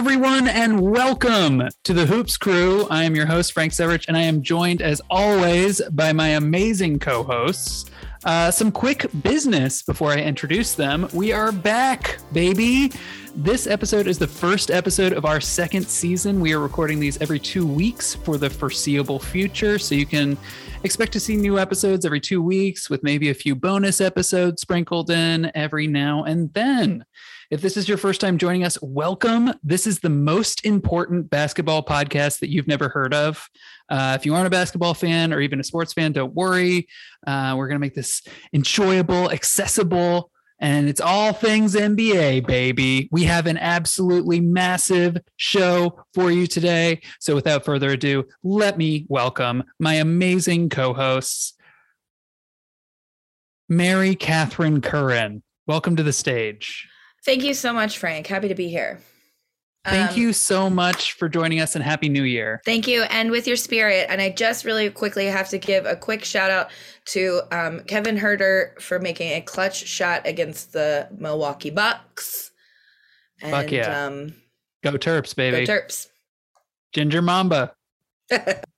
Everyone, and welcome to the Hoops Crew. I am your host, Frank Severich, and I am joined, as always, by my amazing co hosts. Uh, some quick business before I introduce them. We are back, baby. This episode is the first episode of our second season. We are recording these every two weeks for the foreseeable future. So you can expect to see new episodes every two weeks with maybe a few bonus episodes sprinkled in every now and then. If this is your first time joining us, welcome. This is the most important basketball podcast that you've never heard of. Uh, if you aren't a basketball fan or even a sports fan, don't worry. Uh, we're going to make this enjoyable, accessible, and it's all things NBA, baby. We have an absolutely massive show for you today. So, without further ado, let me welcome my amazing co hosts, Mary Catherine Curran. Welcome to the stage. Thank you so much, Frank. Happy to be here. Thank um, you so much for joining us and Happy New Year. Thank you. And with your spirit. And I just really quickly have to give a quick shout out to um, Kevin Huerter for making a clutch shot against the Milwaukee Bucks. And, Fuck yeah. Um, go Terps, baby. Go Terps. Ginger Mamba.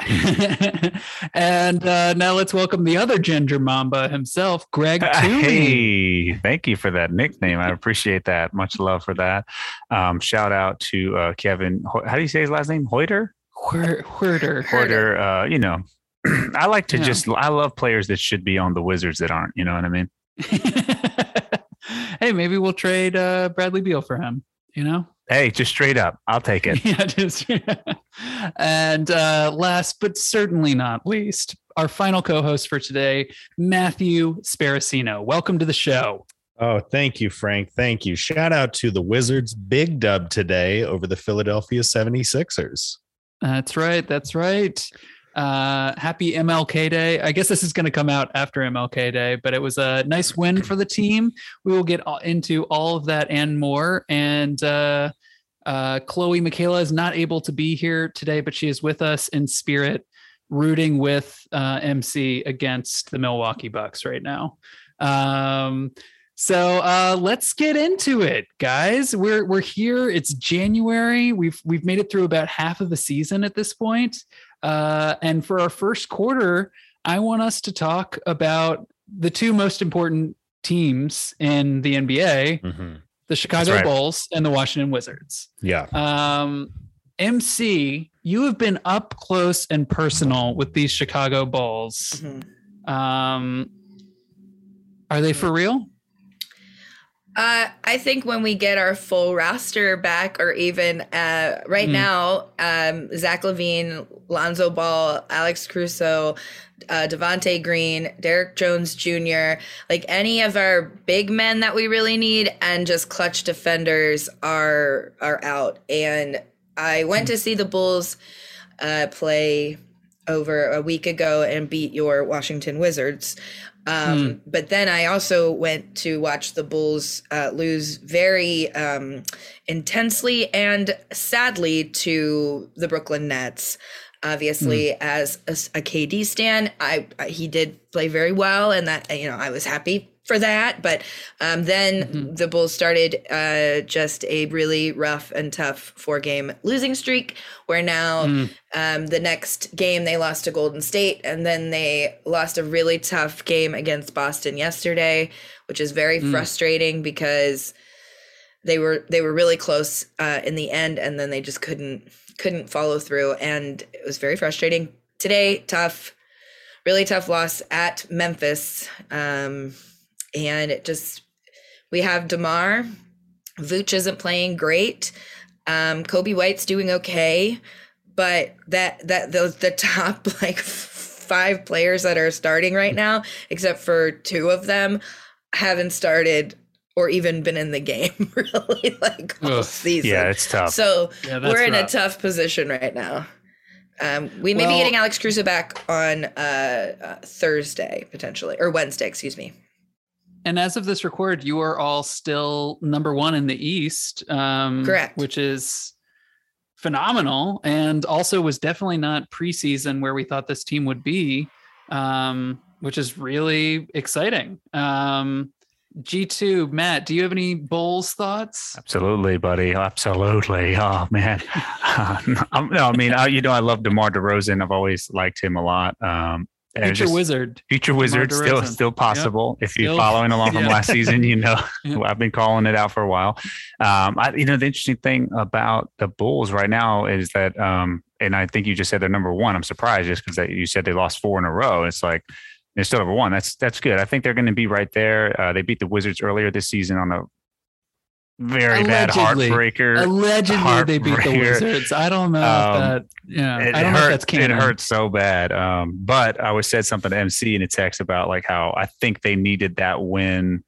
and uh, now let's welcome the other Ginger Mamba himself, Greg Toomey. Hey, thank you for that nickname. I appreciate that. Much love for that. Um, shout out to uh, Kevin. How do you say his last name? Hoyter? Hoyter. Hoyter. Uh, you know, I like to yeah. just, I love players that should be on the Wizards that aren't. You know what I mean? hey, maybe we'll trade uh, Bradley Beal for him. You know? Hey, just straight up, I'll take it. yeah, just and uh, last but certainly not least, our final co-host for today, Matthew Sparacino. Welcome to the show. Oh, thank you, Frank. Thank you. Shout out to the Wizards' big dub today over the Philadelphia 76ers. That's right. That's right. Uh, happy MLK Day. I guess this is going to come out after MLK Day, but it was a nice win for the team. We will get into all of that and more. And uh, uh, Chloe Michaela is not able to be here today, but she is with us in spirit, rooting with uh, MC against the Milwaukee Bucks right now. Um, so uh, let's get into it, guys. We're we're here. It's January. We've we've made it through about half of the season at this point. Uh, and for our first quarter, I want us to talk about the two most important teams in the NBA mm-hmm. the Chicago right. Bulls and the Washington Wizards. Yeah. Um, MC, you have been up close and personal with these Chicago Bulls. Mm-hmm. Um, are they for real? Uh, I think when we get our full roster back, or even uh, right mm. now, um, Zach LaVine, Lonzo Ball, Alex Caruso, uh, Javonte Green, Derrick Jones Jr., like any of our big men that we really need, and just clutch defenders are are out. And I went to see the Bulls uh, play over a week ago and beat your Washington Wizards. Um, mm. But then I also went to watch the Bulls uh, lose very um, intensely and sadly to the Brooklyn Nets. Obviously, mm. as a, a, KD stan, I, I he did play very well, and that you know I was happy for that. But um, then mm-hmm. the Bulls started uh, just a really rough and tough four game losing streak, where now mm. um, the next game they lost to Golden State, and then they lost a really tough game against Boston yesterday, which is very mm. frustrating because they were they were really close uh, in the end, and then they just couldn't couldn't follow through, and it was very frustrating. Today, tough really tough loss at Memphis. Um, and it just we have Demar. Vooch isn't playing great. Um, Coby White's doing okay, but that that those the top like five players that are starting right now, except for two of them, haven't started or even been in the game really like all Ugh, season. Yeah, it's tough. So yeah, we're in rough. a tough position right now. Um, we may well, be getting Alex Caruso back on uh, uh, Thursday potentially or Wednesday, excuse me and as of this record, you are all still number one in the East. Um, Correct. Which is phenomenal, and also was definitely not preseason where we thought this team would be, um, which is really exciting. Um, G2, Matt, do you have any Bulls thoughts? Absolutely, buddy. Absolutely. Oh man. Um, no, I mean, I, you know, I love DeMar DeRozan. I've always liked him a lot. Um, and Future just- Wizard. Future Wizard still still possible. If you're Still- following along from yeah. last season, you know Yeah. I've been calling it out for a while. Um, I, you know, the interesting thing about the Bulls right now is that, um, and I think you just said they're number one. I'm surprised just because you said they lost four in a row. It's like they're still number one. That's that's good. I think they're going to be right there. Uh, they beat the Wizards earlier this season on a very bad Allegedly. heartbreaker. Allegedly, they beat the. Wizards. I don't know Um, if that. Yeah, it, I don't it know if that's it hurts so bad. Um, but I always said something to MC in a text about like how I think they needed that win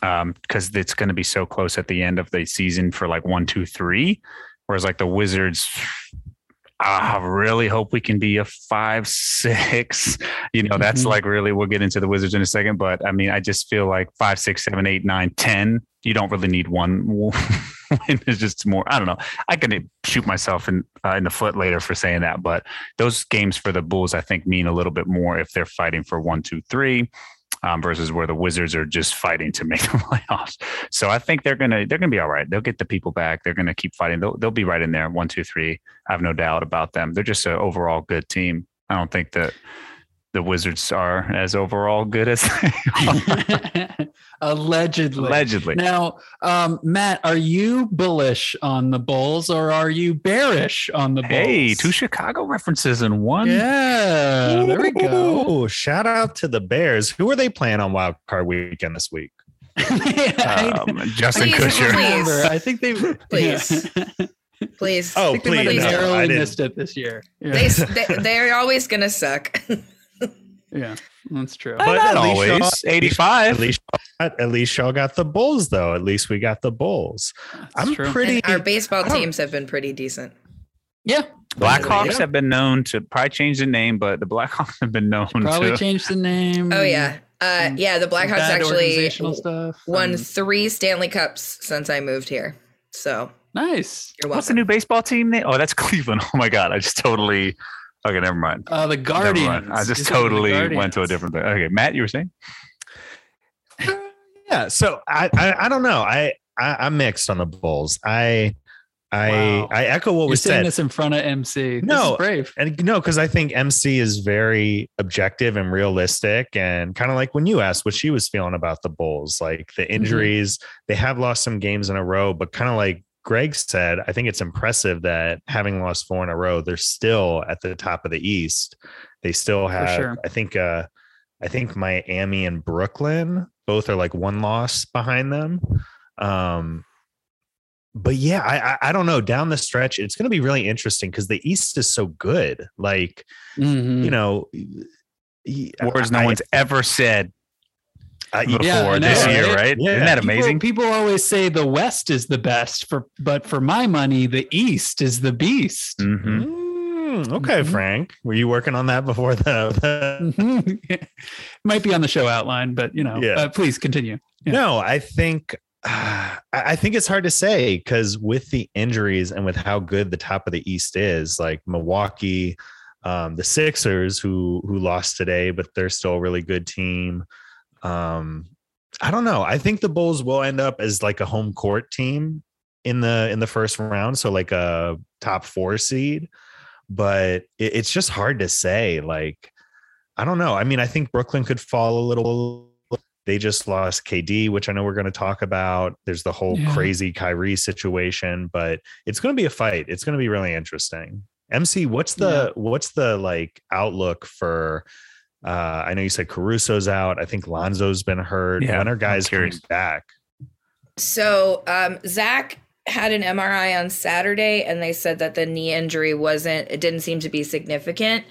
because it's going to be so close at the end of the season for like one, two, three. Whereas like the Wizards, I really hope we can be a five, six. You know, that's Mhm. like really. We'll get into the Wizards in a second, but I mean, I just feel like five, six, seven, eight, nine, ten. You don't really need one. It's just more. I don't know. I can shoot myself in uh, in the foot later for saying that, but those games for the Bulls, I think, mean a little bit more if they're fighting for one, two, three, um, versus where the Wizards are just fighting to make the playoffs. So I think they're gonna they're gonna be all right. They'll get the people back. They're gonna keep fighting. They'll they'll be right in there. One, two, three. I have no doubt about them. They're just an overall good team. I don't think that the Wizards are as overall good as they are. Allegedly. allegedly. Now, um, Matt, are you bullish on the Bulls or are you bearish on the Bulls? Hey, two Chicago references in one. Yeah, there we go. Shout out to the Bears. Who are they playing on Wild Card Weekend this week? I, Um, Justin Please, I Kusher. please. I think they Please. Yeah. Please. Oh, I think they might please, have no, narrowly I missed it this year. Yeah, They, they, they're always going to suck. Yeah that's true. But But not always. y'all- 85. At least, at least y'all got the Bulls, though. At least we got the Bulls. That's I'm true. pretty. And our baseball teams have been pretty decent. Yeah, Blackhawks Yeah. have been known to probably change the name, but the Blackhawks have been known to probably to. changed the name. Oh, yeah. Uh, yeah, the some Blackhawks actually won Um, three Stanley Cups since I moved here. So nice. you're What's the new baseball team name? Oh, that's Cleveland. Oh my god, I just totally. Okay, never mind. Uh, the Never Guardians. mind. I just talking totally went to a different thing. Okay, Matt, you were saying? Yeah. So I, I, I don't know. I, I, I'm mixed on the Bulls. I, I, Wow. I echo what You're was saying said. this in front of MC. This No. is brave. And no, because I think MC is very objective and realistic, and kind of like when you asked what she was feeling about the Bulls, like the injuries, they have lost some games in a row, but kind of like Greg said, I think it's impressive that having lost four in a row, they're still at the top of the East. They still have, sure. I think, uh, I think Miami and Brooklyn both are like one loss behind them. Um, but yeah, I, I I don't know. Down the stretch, it's going to be really interesting because the East is so good. Like Mhm. you know, y- Words no I- one's ever said I- before Yeah, know, this year, right? right? Yeah. Isn't that amazing? People, always say the West is the best for, but for my money, the East is the beast. Mhm. Mm, okay, Mhm. Frank, were you working on that before the? the Mhm. Might be on the show outline, but you know, Yeah. uh, please continue. Yeah. No, I think uh, I I think it's hard to say because with the injuries and with how good the top of the East is, like Milwaukee, um, the Sixers who who lost today, but they're still a really good team. Um, I don't know. I think the Bulls will end up as like a home court team in the in the first round, so like a top four seed. But it, it's just hard to say. Like, I don't know. I mean, I think Brooklyn could fall a little. They just lost KD, which I know we're going to talk about. There's the whole Yeah. crazy Kyrie situation, but it's going to be a fight. It's going to be really interesting. MC, what's the what's the like outlook for? Uh, I know you said Caruso's out. I think Lonzo's been hurt. Yeah, when are guys coming curious. back? So um, Zach had an MRI on Saturday, and they said that the knee injury wasn't. It didn't seem to be significant,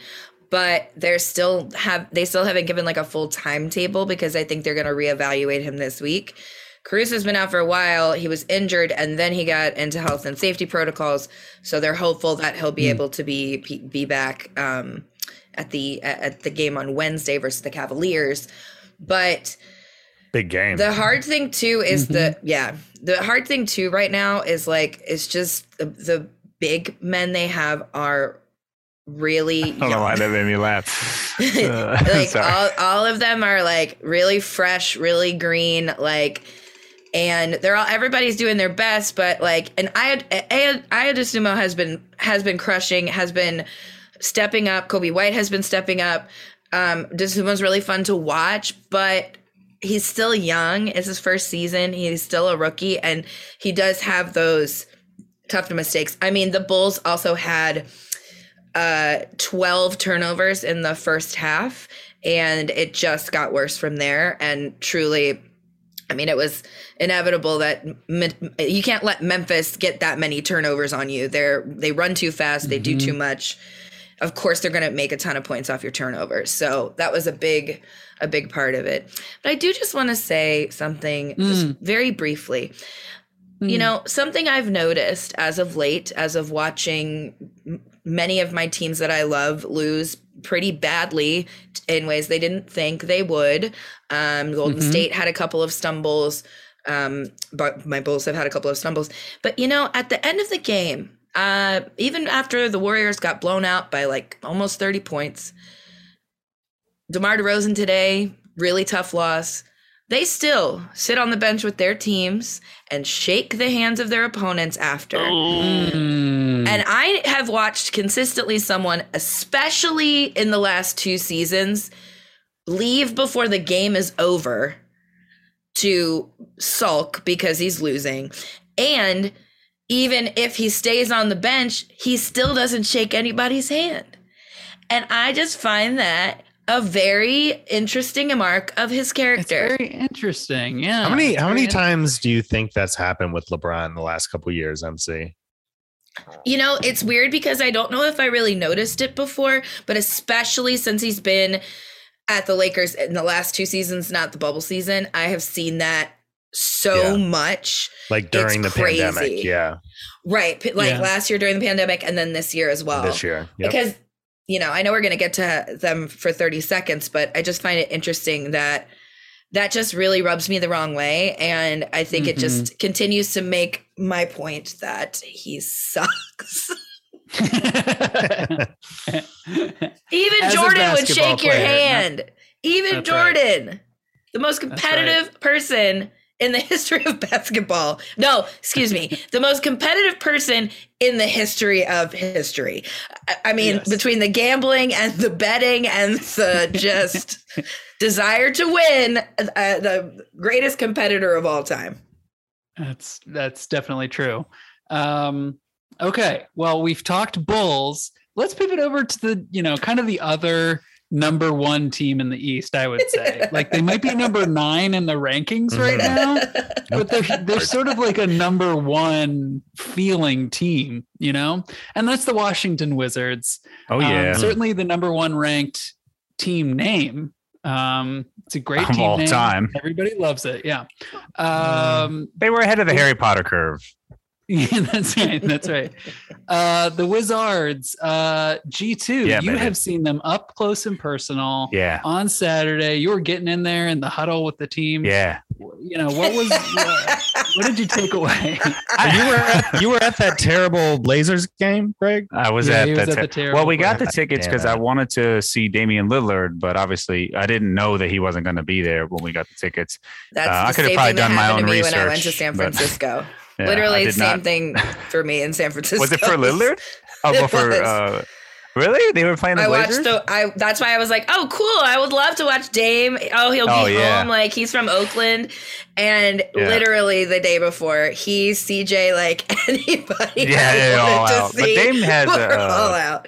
but they're still have they still haven't given like a full timetable because I think they're going to reevaluate him this week. Caruso's been out for a while. He was injured, and then he got into health and safety protocols. So they're hopeful that he'll be able to be be back um, at the at the game on Wednesday versus the Cavaliers. But Big game. the hard thing too is the yeah. The hard thing too right now is like it's just the, the big men they have are really I don't know why that made me laugh. Uh, like all, all of them are like really fresh, really green, like and they're all everybody's doing their best, but like and I Ayo Dosunmu has been has been crushing, has been stepping up. Coby White has been stepping up. Um Dosunmu's really fun to watch, but he's still young. It's his first season. He's still a rookie and he does have those tough mistakes. I mean, the Bulls also had uh 12 turnovers in the first half and it just got worse from there and truly I mean, it was inevitable that you can't let Memphis get that many turnovers on you. They're they run too fast, they do too much. Of course, they're going to make a ton of points off your turnovers. So that was a big, a big part of it. But I do just want to say something, just very briefly. You know, something I've noticed as of late, as of watching many of my teams that I love lose pretty badly in ways they didn't think they would. Um, Golden State had a couple of stumbles. Um, but my Bulls have had a couple of stumbles. But you know, at the end of the game, uh, even after the Warriors got blown out by like almost 30 points, DeMar DeRozan today, really tough loss. They still sit on the bench with their teams and shake the hands of their opponents after. Mm. And I have watched consistently someone, especially in the last two seasons, leave before the game is over to sulk because he's losing. And even if he stays on the bench, he still doesn't shake anybody's hand. And I just find that a very interesting mark of his It's character. very interesting. Yeah. How many how many times do you think that's happened with LeBron in the last couple of years, MC? You know, it's weird because I don't know if I really noticed it before, but especially since he's been at the Lakers in the last two seasons, not the bubble season, I have seen that so Yeah. much. Like during the crazy. pandemic, yeah, Right. Like Yeah. last year during the pandemic and then this year as well. this year. Yep. Because, you know, I know we're going to get to them for 30 seconds, but I just find it interesting that that just really rubs me the wrong way. And I think it just mm-hmm. continues to make my point that he sucks. Even As Jordan would basketball shake your player, not- hand. Even That's right. Jordan, the most That's right. competitive person in the history of basketball. No, excuse me, the most competitive person in the history of history. I, mean, Yes. between the gambling and the betting and the just desire to win, uh, the greatest competitor of all time. That's that's definitely true. Um, okay, well, we've talked Bulls. Let's pivot over to the you know kind of the other number one team in the East. I would say like they might be number nine in the rankings right Mhm. now, but they're they're sort of like a number one feeling team, you know, and that's the Washington Wizards. oh Um, yeah, certainly the number one ranked team name. Um, it's a great Of team all name. time. Everybody loves it. Yeah. Um, they were ahead of the Harry Potter curve. yeah, that's right. That's right. Uh, the Wizards, uh, G2, Yeah, you baby. have seen them up close and personal Yeah, on Saturday. You were getting in there in the huddle with the team. yeah. You know, what was, what, what did you take away? You were at, you were at that terrible Blazers game, Greg. I was Yeah, at, he the, was at te- the terrible well. We got the tickets because I wanted to see Damian Lillard, but obviously I didn't know that he wasn't going to be there when we got the tickets. That's Uh, I the could've probably done my own to me when I went to research, San but- Francisco. Yeah, Literally the same not- thing for me in San Francisco. Was it for Lillard? Oh, for uh, really? They were playing the I Blazers. watched the. I that's why I was like, oh, cool. I would love to watch Dame. Oh, he'll be Oh, yeah. home. Like he's from Oakland, and Yeah. literally the day before, he's CJ like anybody. Yeah, I they're all to out. But Dame has, uh, all out.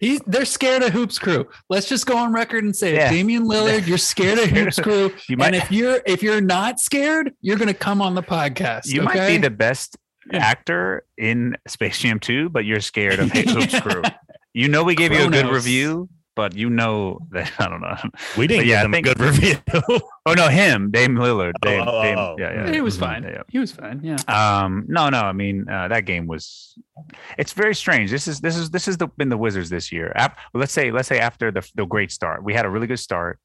He's, they're scared of Hoops Crew. Let's just go on record and say, it. Yeah. Damian Lillard, you're scared of Hoops Crew. You might- and if you're if you're not scared, you're going to come on the podcast. you might be the best Yeah. actor in Space Jam 2, but you're scared of Hoops Crew. You know we gave you a good review, but you know that I don't know. We didn't But yeah, get I think- a good review. Oh no, him, Dame Lillard. Dame, oh, Dame, oh. yeah, yeah. He was fine. yeah, He was fine. Yeah. yeah. Um, no, no. I mean, uh, that game was. It's very strange. This is this is this has the, been the Wizards this year. Ap- let's say let's say after the the great start, we had a really good start.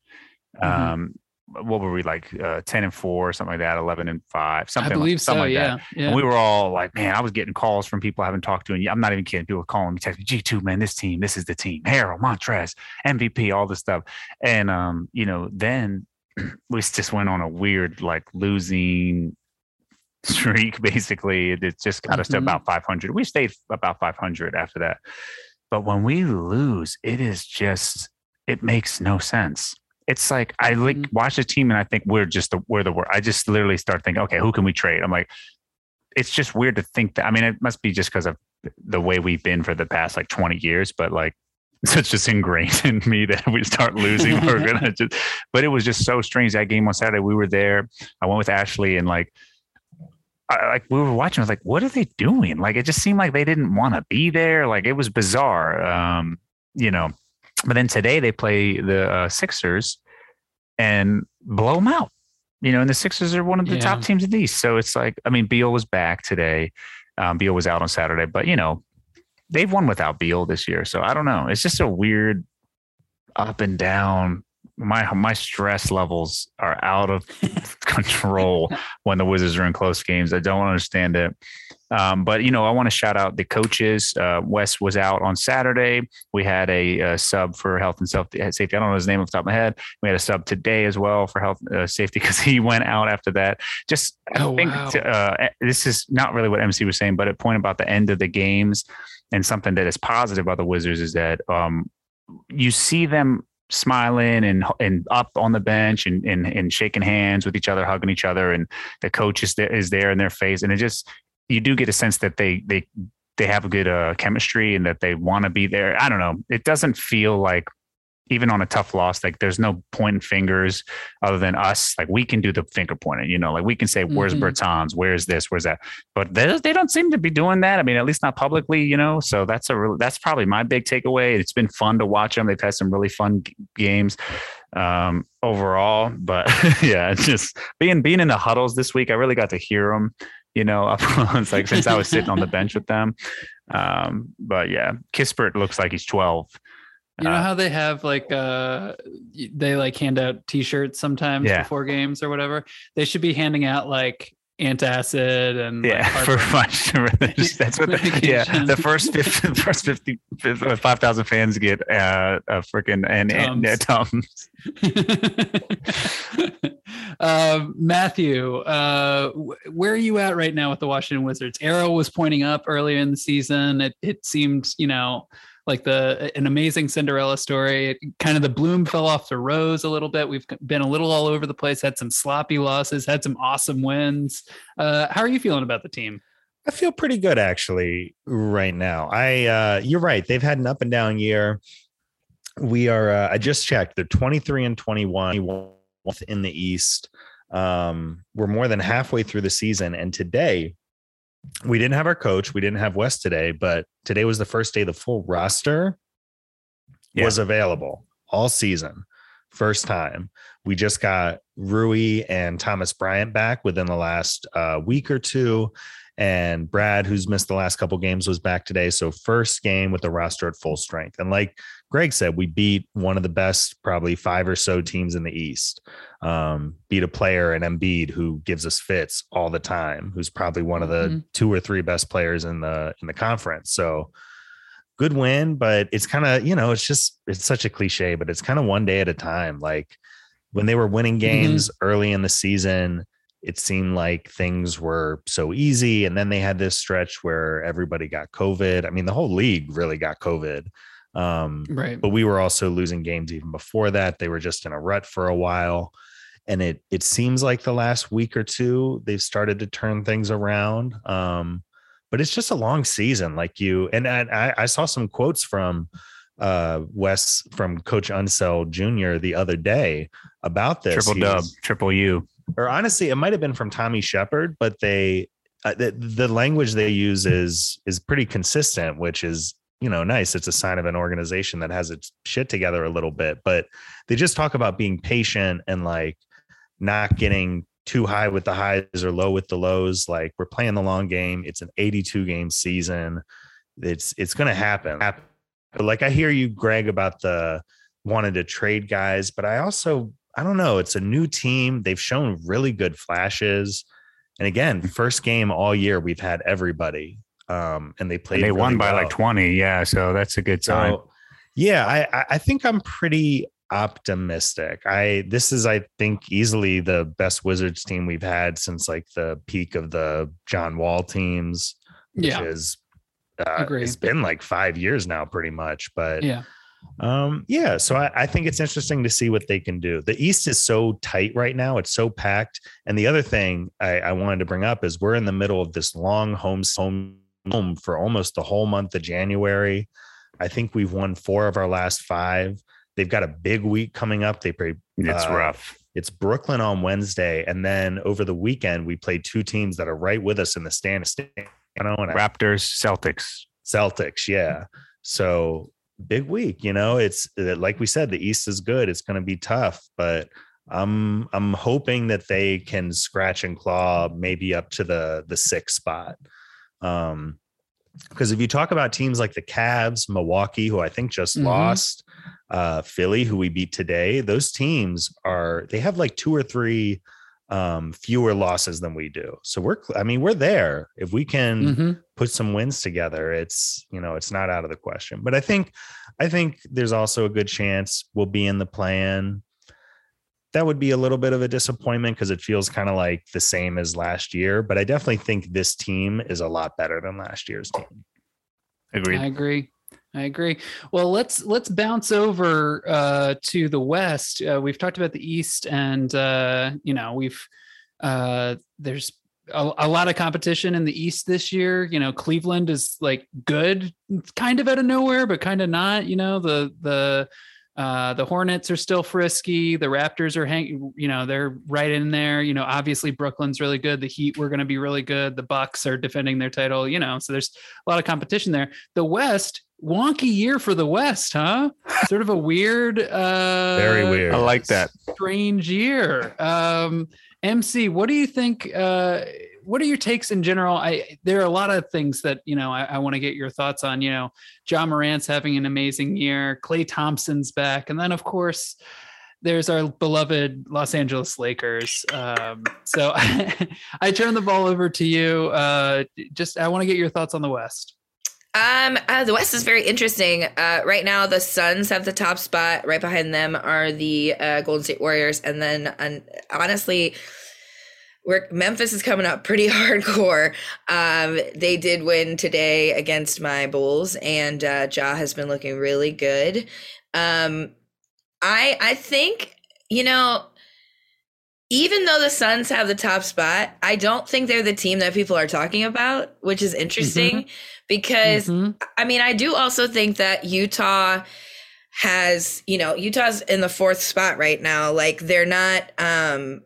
Mhm. Um, what were we like uh, 10 and 4 or something like that 11 and 5 something I believe like, something so. like yeah. that Yeah. and we were all like man i was getting calls from people i haven't talked to and i'm not even kidding people calling me text me g2 man this team this is the team harold montrez mvp all this stuff and um you know then we just went on a weird like losing streak basically it, just got us to Mhm. about 500 we stayed about 500 after that but when we lose it is just it makes no sense it's like i like Mhm. watch the team and i think we're just the we're the wor i just literally start thinking okay who can we trade i'm like it's just weird to think that i mean it must be just because of the way we've been for the past like 20 years but like it's just ingrained in me that we start losing we're gonna just but it was just so strange that game on saturday we were there i went with ashley and like I, like we were watching, I was like, what are they doing? Like it just seemed like they didn't want to be there. Like it was bizarre, um, you know. But then today they play the uh, Sixers and blow them out. You know, and the Sixers are one of the Yeah. top teams in the East. So it's like, I mean, Beal was back today. Um, Beal was out on Saturday, but you know, they've won without Beal this year. So I don't know. It's just a weird up and down. My my stress levels are out of control when the Wizards are in close games. I don't understand it. Um, but you know, I want to shout out the coaches. Uh, Wes was out on Saturday. We had a, uh sub for health and self safety. I don't know his name off the top of my head. We had a sub today as well for health uh, safety because he went out after that. Just I Oh, think wow. to, uh, this is not really what MC was saying, but a point about the end of the games and something that is positive about the Wizards is that um, you see them smiling and and up on the bench and, and and shaking hands with each other, hugging each other, and the coach is there, is there in their face, and it just you do get a sense that they they they have a good uh, chemistry and that they want to be there. I don't know. It doesn't feel like even on a tough loss, like there's no pointing fingers other than us. Like we can do the finger pointing, you know, like we can say, where's Mhm. Bertans? Where's this? Where's that? But they, they don't seem to be doing that. I mean, at least not publicly, you know? So that's a real, that's probably my big takeaway. It's been fun to watch them. They've had some really fun g- games um, overall, but yeah, it's just being, being in the huddles this week. I really got to hear them, you know, up like since I was sitting on the bench with them. Um, but yeah, Kispert looks like he's 12. You know Uh, how they have like uh they like hand out t-shirts sometimes Yeah. before games or whatever. They should be handing out like antacid and like, Yeah, for heartburn. much. That's what. The, yeah, the first 50, the first 50, 5,000 fans get uh, a freaking and, and yeah, Tums. um, Matthew, uh, wh- where are you at right now with the Washington Wizards? Arrow was pointing up earlier in the season. It it seemed, you know, like the an amazing Cinderella story. Kind of the bloom fell off the rose a little bit. We've been a little all over the place. Had some sloppy losses. Had some awesome wins. Uh, how are you feeling about the team? I feel pretty good actually right now. I uh you're right. They've had an up and down year. We are uh, I just checked. They're 23 and 21 in the East. Um we're more than halfway through the season and today we didn't have our coach, we didn't have West today, but today was the first day the full roster Yeah. was available all season. First time. We just got Rui and Thomas Bryant back within the last uh, week or two and Brad, who's missed the last couple games, was back today. So first game with the roster at full strength. And like Greg said, we beat one of the best, probably five or so teams in the East. Um, beat a player and Embiid who gives us fits all the time, who's probably one of the Mhm. two or three best players in the in the conference. So good win, but it's kind of you know it's just it's such a cliche, but it's kind of one day at a time. Like when they were winning games early in the season, it seemed like things were so easy. And then they had this stretch where everybody got COVID. I mean, the whole league really got COVID. Um, Right. but we were also losing games even before that. They were just in a rut for a while. And it it seems like the last week or two they've started to turn things around. Um, but it's just a long season, like you and I, I- I saw some quotes from uh Wes from Coach Unseld Jr. the other day about this. Triple He dub, was- triple U. or honestly, it might have been from Tommy Sheppard, but they uh, the, the language they use is is pretty consistent, which is you know nice. It's a sign of an organization that has its shit together a little bit, but they just talk about being patient and like not getting too high with the highs or low with the lows. Like we're playing the long game. It's an 82 game season. It's it's going to happen. But like I hear you, Greg, about the wanted to trade guys, but I also I don't know. It's a new team. They've shown really good flashes. And again, first game all year, we've had everybody. Um, and they played. And they really won by well. like 20. Yeah. So that's a good sign. So, yeah, I I- I think I'm pretty optimistic. I this is I think easily the best Wizards team we've had since like the peak of the John Wall teams, which Yeah. is uh, it's been like five years now, pretty much. But Yeah. Um, yeah, so I, I think it's interesting to see what they can do. The East is so tight right now; it's so packed. And the other thing I, I wanted to bring up is we're in the middle of this long home home home for almost the whole month of January. I think we've won four of our last five. They've got a big week coming up. They play. It's uh, rough. It's Brooklyn on Wednesday, and then over the weekend we play two teams that are right with us in the stand. You know, Raptors, Celtics. Celtics, yeah. So big week, you know. It's uh, like we said, the East is good. It's going to be tough, but I'm I'm hoping that they can scratch and claw maybe up to the the sixth spot. Um, because if you talk about teams like the Cavs, Milwaukee, who I think just Mhm. lost, uh, Philly, who we beat today, those teams are they have like two or three um fewer losses than we do. So we're I mean, we're there. If we can Mhm. put some wins together it's you know it's not out of the question but i think i think there's also a good chance we'll be in the plan that would be a little bit of a disappointment because it feels kind of like the same as last year but i definitely think this team is a lot better than last year's team Agreed. I agree. I agree. Well, let's let's bounce over uh, to the West. Uh, we've talked about the East, and uh, you know we've uh, there's a, a lot of competition in the East this year. You know, Cleveland is like good, kind of out of nowhere, but kind of not. You know, the the uh, the Hornets are still frisky. The Raptors are hanging. You know, they're right in there. You know, obviously Brooklyn's really good. The Heat were going to be really good. The Bucks are defending their title. You know, so there's a lot of competition there. The West, wonky year for the West, huh? sort of a weird, uh, very weird I like that. strange year. Um, MC, what do you think? Uh, what are your takes in general? I there are a lot of things that you know I, I want to get your thoughts on. You know, Ja Morant's having an amazing year. Klay Thompson's back, and then of course there's our beloved Los Angeles Lakers. Um, so I turn the ball over to you. Uh, just I want to get your thoughts on the West. Um, uh, the West is very interesting. Uh, right now, the Suns have the top spot. Right behind them are the uh, Golden State Warriors, and then um, honestly, we're, Memphis is coming up pretty hardcore. Um, they did win today against my Bulls, and uh, Ja has been looking really good. Um, I I think you know. Even though the Suns have the top spot, I don't think they're the team that people are talking about, which is interesting because Mhm. I mean, I do also think that Utah has, you know, Utah's in the fourth spot right now. Like they're not um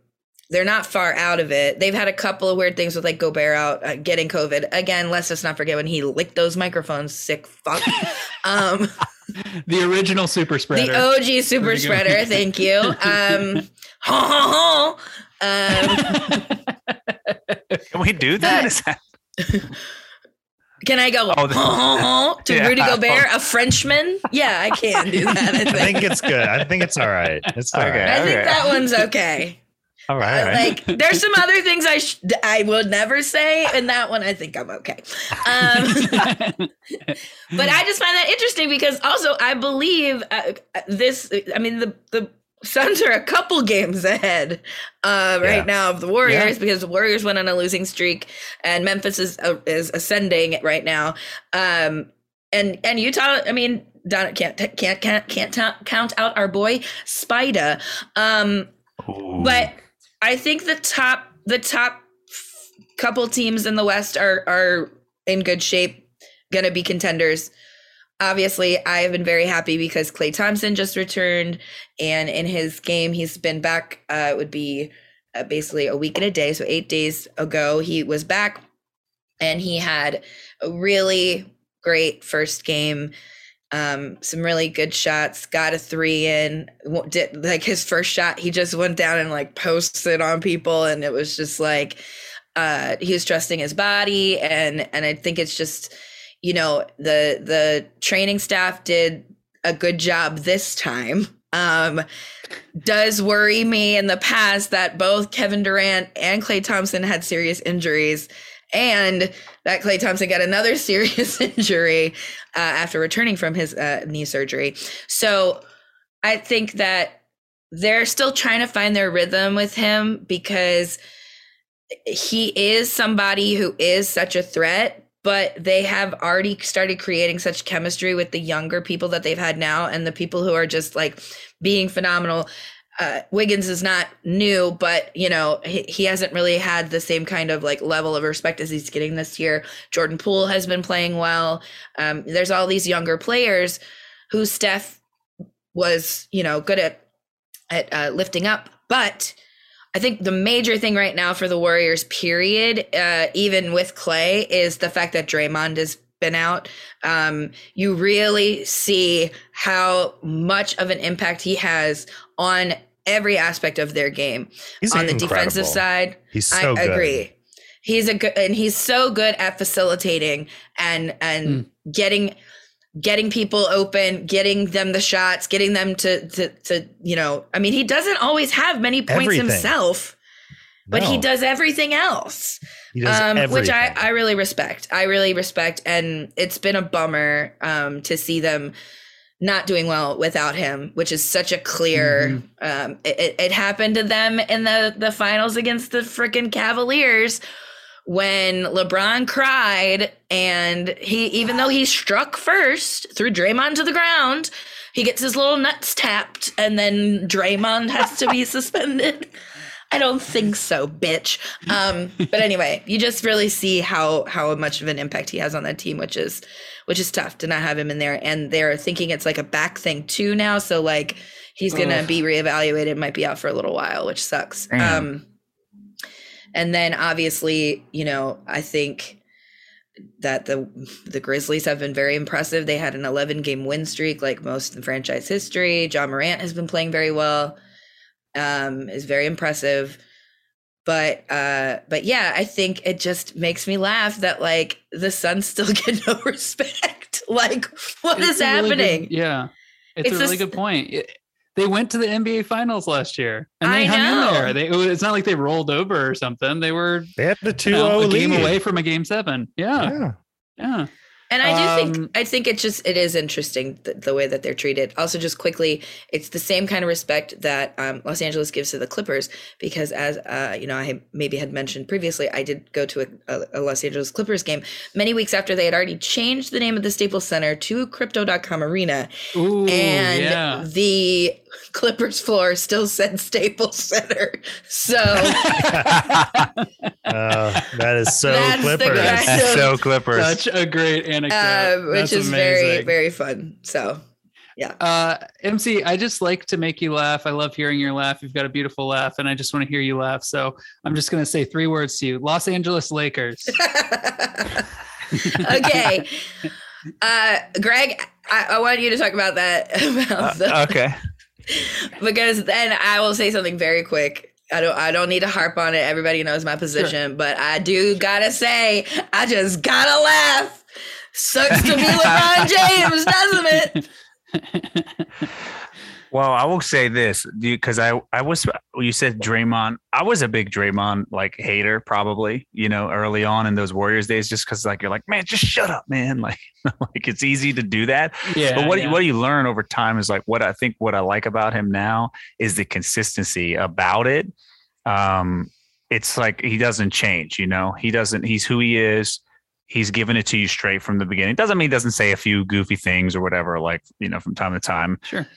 they're not far out of it. They've had a couple of weird things with like Gobert out uh, getting COVID. Again, let's just not forget when he licked those microphones, sick fuck. um the original super spreader. the OG super spreader, thank you. Um ho, ho, ho. Um Can we do that? Is that can I go Oh, the- to Yeah. Rudy Gobert, a Frenchman? Yeah, I can do that. I i think. think it's good i think it's all right it's all Okay. right. I think Okay. that one's okay. all right? all right. Like, there's some other things I sh- I would never say, and that one I think I'm okay. Um, but I just find that interesting because also I believe uh, this. I mean, the the Suns are a couple games ahead uh, right Yeah. now of the Warriors Yeah. because the Warriors went on a losing streak, and Memphis is uh, is ascending right now. Um, and and Utah, I mean, Don, can't can't can't can't ta- count out our boy Spida. Um, but I think the top the top couple teams in the West are are in good shape, gonna be contenders. Obviously, I have been very happy because Klay Thompson just returned, and in his game, he's been back. Uh, it would be uh, basically a week and a day, so eight days ago, he was back, and he had a really great first game um some really good shots got a three in did like his first shot he just went down and like posted on people and it was just like uh he was trusting his body and and i think it's just you know the the training staff did a good job this time um, does worry me in the past that both Kevin Durant and Klay Thompson had serious injuries, and that Klay Thompson got another serious injury uh, after returning from his uh, knee surgery. So I think that they're still trying to find their rhythm with him because he is somebody who is such a threat but they have already started creating such chemistry with the younger people that they've had now and the people who are just like being phenomenal. Uh, Wiggins is not new, but you know he, he hasn't really had the same kind of like level of respect as he's getting this year. Jordan Poole has been playing well. Um, there's all these younger players who Steph was, you know, good at at uh, lifting up, but I think the major thing right now for the Warriors, period, uh, even with Klay, is the fact that Draymond has been out. Um, you really see how much of an impact he has on every aspect of their game. He's on the defensive side, He's so I good. agree. He's a good, and he's so good at facilitating and and getting getting people open, getting them the shots, getting them to to to you know. I mean, he doesn't always have many points Everything. himself, but he does everything else does um, which I. I really respect. I really respect, and it's been a bummer um, to see them not doing well without him, which is such a clear. Um, it, it, it happened to them in the the finals against the freaking Cavaliers when LeBron cried, and he even though he struck first threw Draymond to the ground. He gets his little nuts tapped, and then Draymond has to be suspended. I don't think so, bitch. Um, but anyway, you just really see how how much of an impact he has on that team, which is which is tough to not have him in there. And they're thinking it's like a back thing too now. So like he's gonna Ugh. be reevaluated, might be out for a little while, which sucks. Um, and then obviously, you know, I think that the the Grizzlies have been very impressive. They had an 11 game win streak, like most in franchise history. Ja Morant has been playing very well. Um, is very impressive. But uh, but yeah, I think it just makes me laugh that like the Suns still get no respect. like, what is It's a really good- happening? yeah, it's, It's a really just- good point. It- they went to the NBA Finals last year, and they I hung know. in there. They, it was- it's not like they rolled over or something. They were they had the you 2 know, a game lead. away from a game seven. Yeah, Yeah. yeah. And I do Um, think I think it just it is interesting the, the way that they're treated. Also, just quickly, it's the same kind of respect that um, Los Angeles gives to the Clippers because, as uh, you know, I maybe had mentioned previously, I did go to a, a, a Los Angeles Clippers game many weeks after they had already changed the name of the Staples Center to Crypto.com Arena, Ooh, and yeah. the Clippers floor still said Staples Center. So Uh, that is so That's Clippers. guy. That's so Clippers. Such a great anecdote. uh, which That's is very amazing. very fun. So Yeah. Uh, MC, I just like to make you laugh. I love hearing your laugh. You've got a beautiful laugh, and I just want to hear you laugh. So I'm just going to say three words to you: Los Angeles Lakers. okay. Uh, Greg, I, I want you to talk about that about the, Uh, okay. because then I will say something very quick. I don't I don't need to harp on it. Everybody knows my position, but I do gotta say, I just gotta laugh. Sucks to be LeBron James, doesn't it? Well, I will say this because I I was you said Draymond. I was a big Draymond like hater probably you know early on in those Warriors days just because like you're like man just shut up man like like it's easy to do that. yeah, but what yeah. you, what you learn over time is like what I think what I like about him now is the consistency about it. Um, it's like he doesn't change. You know, he doesn't. He's who he is. He's giving it to you straight from the beginning. Doesn't mean he doesn't say a few goofy things or whatever, like you know, from time to time sure.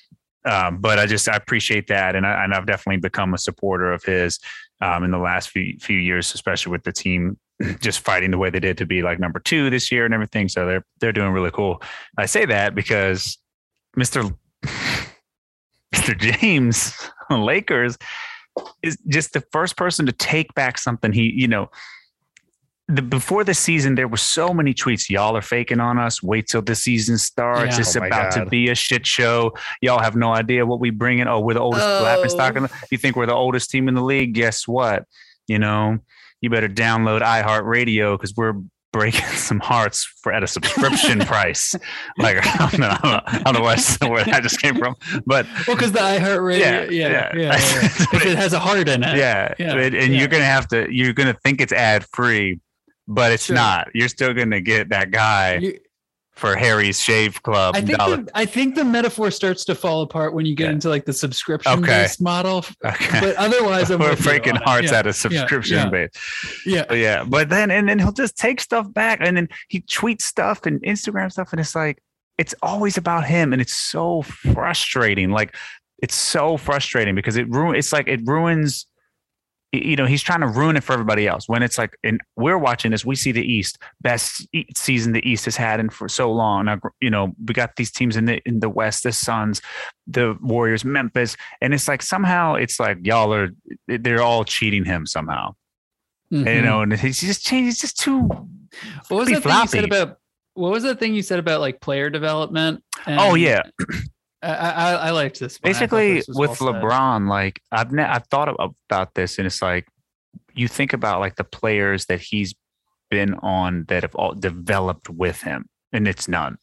Um, but I just I appreciate that, and I, and I've definitely become a supporter of his um, in the last few few years, especially with the team just fighting the way they did to be like number two this year and everything. So they're they're doing really cool. I say that because Mister Mister James Lakers is just the first person to take back something he you know. The, before the season, there were so many tweets. Y'all are faking on us. Wait till the season starts. Yeah. It's Oh my about to be a shit show y'all have no idea what we bring in. Oh, we're the oldest Oh. laughing stock. In the, you think we're the oldest team in the league? Guess what? You know, you better download iHeartRadio because we're breaking some hearts for at a subscription price. Like I don't know, I don't know, I don't know where, where that just came from, but well, because the iHeartRadio, yeah, Yeah, yeah, yeah. yeah, yeah, it has a heart in it. yeah, Yeah, and, and yeah. you're gonna have to you're gonna think it's ad free, but it's Sure. not. You're still gonna get that guy You- for Harry's Shave Club. I think the, I think the metaphor starts to fall apart when you get Yeah. into like the subscription based model. okay. But otherwise, I'm We're breaking hearts yeah. at a subscription yeah. base. Yeah, But yeah, but then and then he'll just take stuff back, and then he tweets stuff and Instagram stuff, and it's like it's always about him, and it's so frustrating. Like it's so frustrating because it ruin. It's like it ruins. You know, he's trying to ruin it for everybody else. When it's like, and we're watching this, we see the East best season the East has had in for so long. Now, you know, we got these teams in the in the West, the Suns, the Warriors, Memphis, and it's like somehow it's like y'all are they're all cheating him somehow you Mhm. know, and he's just changed. He's just too. What was that thing you said about? What was that thing you said about like player development? oh yeah, I, I, I liked this. one. Basically this with well said. LeBron, like I've ne- I've thought about this, and it's like you think about like the players that he's been on that have all developed with him, and it's none.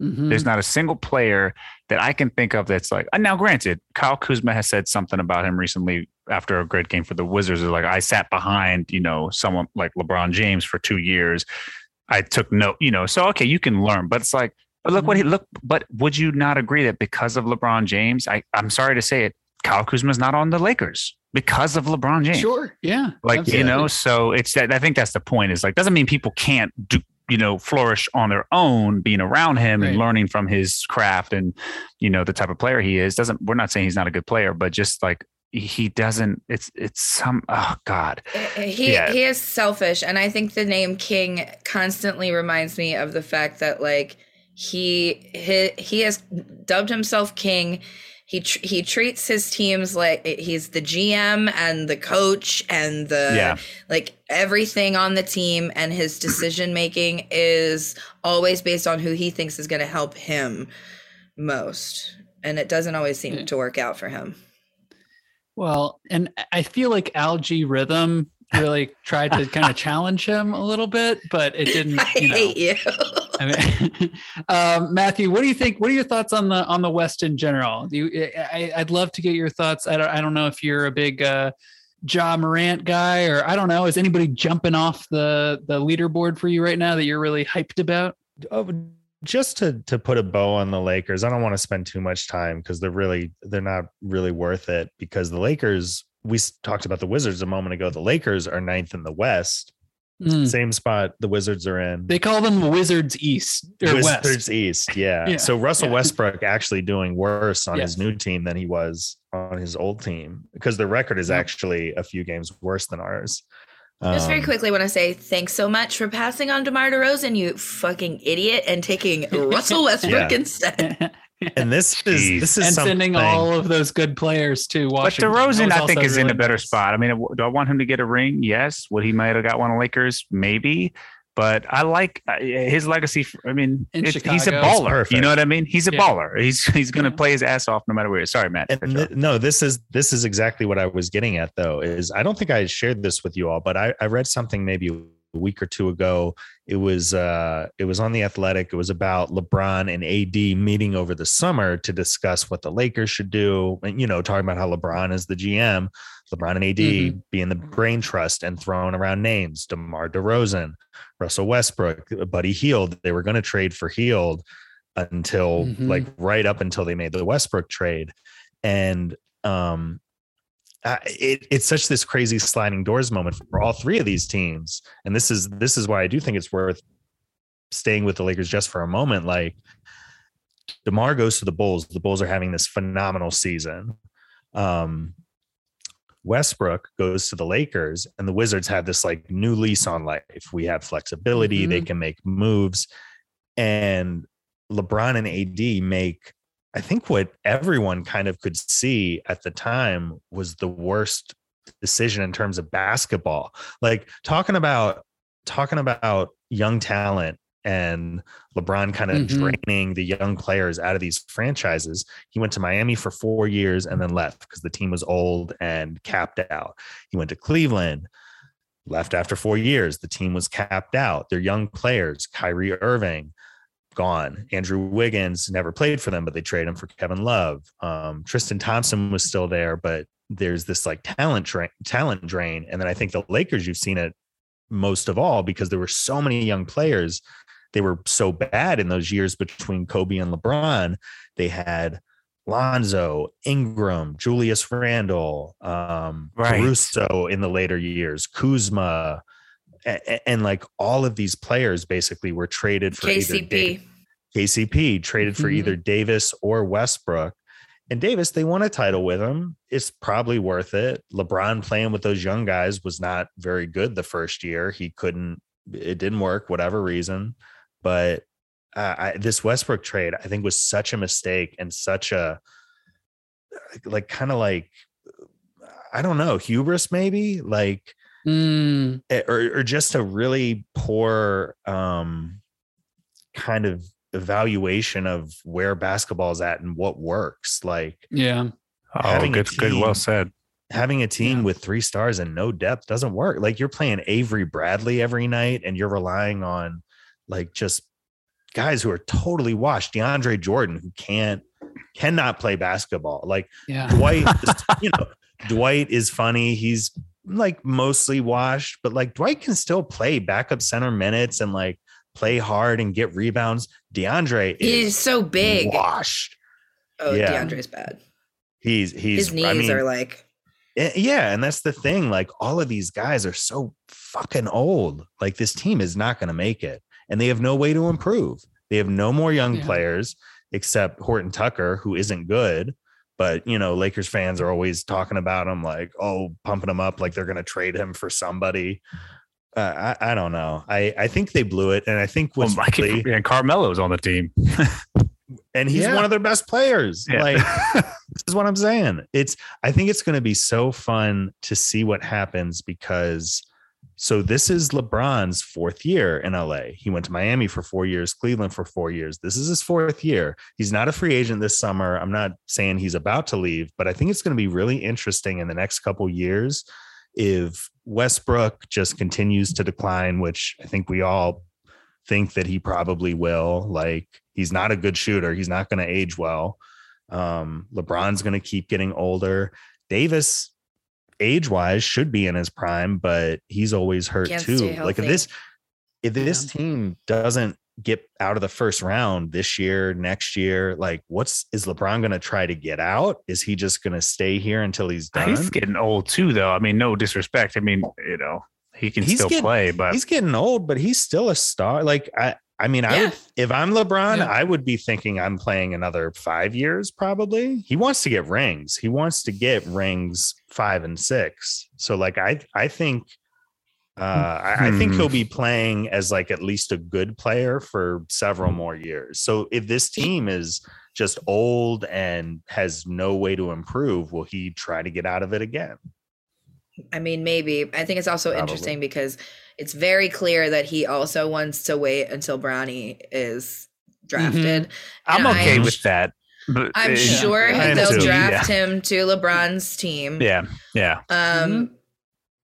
Mhm. There's not a single player that I can think of that's like. Now, granted, Kyle Kuzma has said something about him recently after a great game for the Wizards. Is like I sat behind, you know, someone like LeBron James for two years. I took note, you know. So okay, you can learn, but it's like, but look what he mm-hmm. look. But would you not agree that because of LeBron James, I I'm sorry to say it, Kyle Kuzma's not on the Lakers because of LeBron James Sure. Yeah. like you know so it's that i think that's the point is like doesn't mean people can't do you know flourish on their own being around him and learning from his craft and you know the type of player he is doesn't we're not saying he's not a good player but just like he doesn't it's it's some oh god eh, eh, He Yeah. he is selfish, and I think the name King constantly reminds me of the fact that like he he, he has dubbed himself King. He tr- he treats his teams like he's the GM and the coach and the Yeah. like everything on the team, and his decision making is always based on who he thinks is going to help him most, and it doesn't always seem Yeah. to work out for him. Well, and I feel like Algae Rhythm really tried to kind of challenge him a little bit, but it didn't. I You know, hate you. I mean, um, Matthew, what do you think? What are your thoughts on the on the West in general? I, I'd love to get your thoughts. I don't, I don't know if you're a big uh, Ja Morant guy, or I don't know. Is anybody jumping off the the leaderboard for you right now that you're really hyped about? Oh, just to to put a bow on the Lakers, I don't want to spend too much time because they're really they're not really worth it because the Lakers. We talked about the Wizards a moment ago. The Lakers are ninth in the West, Mm. same spot the Wizards are in. They call them Wizards East or West. Wizards East, yeah. Yeah, So Russell yeah. Westbrook actually doing worse on Yes. his new team than he was on his old team because the record is Yeah. actually a few games worse than ours. Just very Um, quickly, want to say thanks so much for passing on DeMar DeRozan, you fucking idiot, and taking Russell Westbrook instead. And this Jeez. is this is and sending all of those good players to Washington. but Washington. DeRozan, I think, also is in a better nice. spot. I mean, do I want him to get a ring? Yes. Would he might have got one of Lakers? Maybe. But I like uh, his legacy. I mean, In it's- he's a Chicago. baller. You know what I mean? He's a Yeah. baller. He's he's going to Yeah. play his ass off no matter where. Sorry, Matt. and th- no this is this is exactly what i was getting at though is i don't think i shared this with you all but i, I read something maybe a week or two ago it was uh it was on the athletic it was about lebron and ad meeting over the summer to discuss what the lakers should do and you know talking about how lebron is the gm lebron and ad Mhm. being the brain trust and throwing around names demar DeRozan, russell westbrook Buddy Hield they were going to trade for Hield until Mhm. like right up until they made the Westbrook trade. And um uh, it, it's such this crazy sliding doors moment for all three of these teams. And this is this is why I do think it's worth staying with the Lakers just for a moment. Like DeMar goes to the Bulls. The Bulls are having this phenomenal season. Um Westbrook goes to the Lakers and the Wizards have this like new lease on life. We have flexibility, they can make moves. And LeBron and AD make, I think, what everyone kind of could see at the time was the worst decision in terms of basketball. Like talking about talking about young talent and LeBron kind of Mhm. draining the young players out of these franchises. He went to Miami for four years and then left because the team was old and capped out. He went to Cleveland. left after four years. The team was capped out. Their young players, Kyrie Irving, gone. Andrew Wiggins never played for them, but they traded him for Kevin Love. Um, Tristan Thompson was still there, but there's this like talent drain, talent drain. And then I think the Lakers, you've seen it most of all because there were so many young players. They were so bad in those years between Kobe and LeBron. They had Lonzo, Ingram, Julius Randle, um, Right. Caruso in the later years, Kuzma, and, and like all of these players basically were traded for either Da- KCP. KCP traded for Mhm. either Davis or Westbrook. And Davis, they won a title with him. It's probably worth it. LeBron playing with those young guys was not very good the first year. He couldn't, it didn't work, whatever reason. But uh, I, this Westbrook trade, I think, was such a mistake and such a, like, kind of like, I don't know, hubris maybe, like, Mm, eh, or, or just a really poor um kind of evaluation of where basketball's at and what works like yeah. Oh, Having a good, good, well said. having a team Yeah. with three stars and no depth doesn't work like you're playing avery bradley every night and you're relying on like just guys who are totally washed deandre jordan who can't cannot play basketball like Yeah. Dwight, is- you know, Dwight is funny. He's like mostly washed, but like Dwight can still play backup center minutes and like play hard and get rebounds. DeAndre He's is so big. washed. Oh, Yeah. DeAndre's bad. He's he's His knees I mean, are like eh, yeah, and that's the thing. Like all of these guys are so fucking old. Like this team is not going to make it, and they have no way to improve. They have no more young Yeah. players except Horton Tucker, who isn't good. But you know, Lakers fans are always talking about him, like, oh, pumping him up, like they're going to trade him for somebody. Uh, I, I don't know. I, I think they blew it, and I think Well, what's really, and Carmelo's on the team. and he's Yeah. one of their best players. Yeah. Like this is what I'm saying. It's I think it's going to be so fun to see what happens because so this is LeBron's fourth year in LA. He went to Miami for 4 years, Cleveland for 4 years. This is his fourth year. He's not a free agent this summer. I'm not saying he's about to leave, but I think it's going to be really interesting in the next couple years if Westbrook just continues to decline, which I think we all think that he probably will. Like he's not a good shooter. He's not going to age well. Um, LeBron's going to keep getting older. Davis, age wise, should be in his prime, but he's always hurt Can't too. Like if this, if this team doesn't get out of the first round this year, next year, like what's is LeBron going to try to get out? Is he just going to stay here until he's done? He's getting old too, though. I mean, no disrespect. I mean, you know, he can He's still getting- play, but he's getting old, but he's still a star. Like I, I mean, I would, if I'm LeBron, Yeah. I would be thinking I'm playing another five years probably. He wants to get rings. He wants to get rings five and six. So like I, I think, uh, I, I think Hmm. he'll be playing as like at least a good player for several more years. So if this team is just old and has no way to improve, will he try to get out of it again? I mean, maybe. I think it's also Probably. interesting because it's very clear that he also wants to wait until Brownie is drafted. I'm And okay I'm- with that. But I'm sure I am they'll too. draft him to LeBron's team. Yeah, yeah. Um,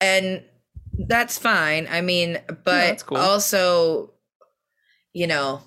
and that's fine. I mean, but that's cool. also, you know,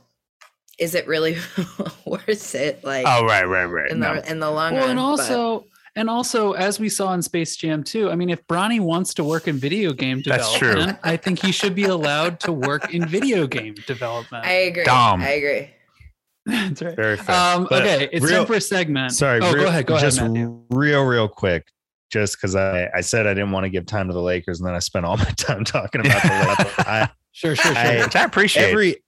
is it really worth it? Like Oh, right, right, right. in No. the in the long Well, run. and but- also, and also, as we saw in Space Jam 2, I mean, if Bronny wants to work in video game That's development, I think he should be allowed to work in video game development. I agree. Dumb. I agree. That's right. Very fair. Um, okay, it's real- time for a segment. Sorry, Oh, real- go ahead. Go ahead, just Matthew. real, real quick. Just because I, I said I didn't want to give time to the Lakers, and then I spent all my time talking about the Lakers. I, Sure, sure, sure. I- Which I appreciate. every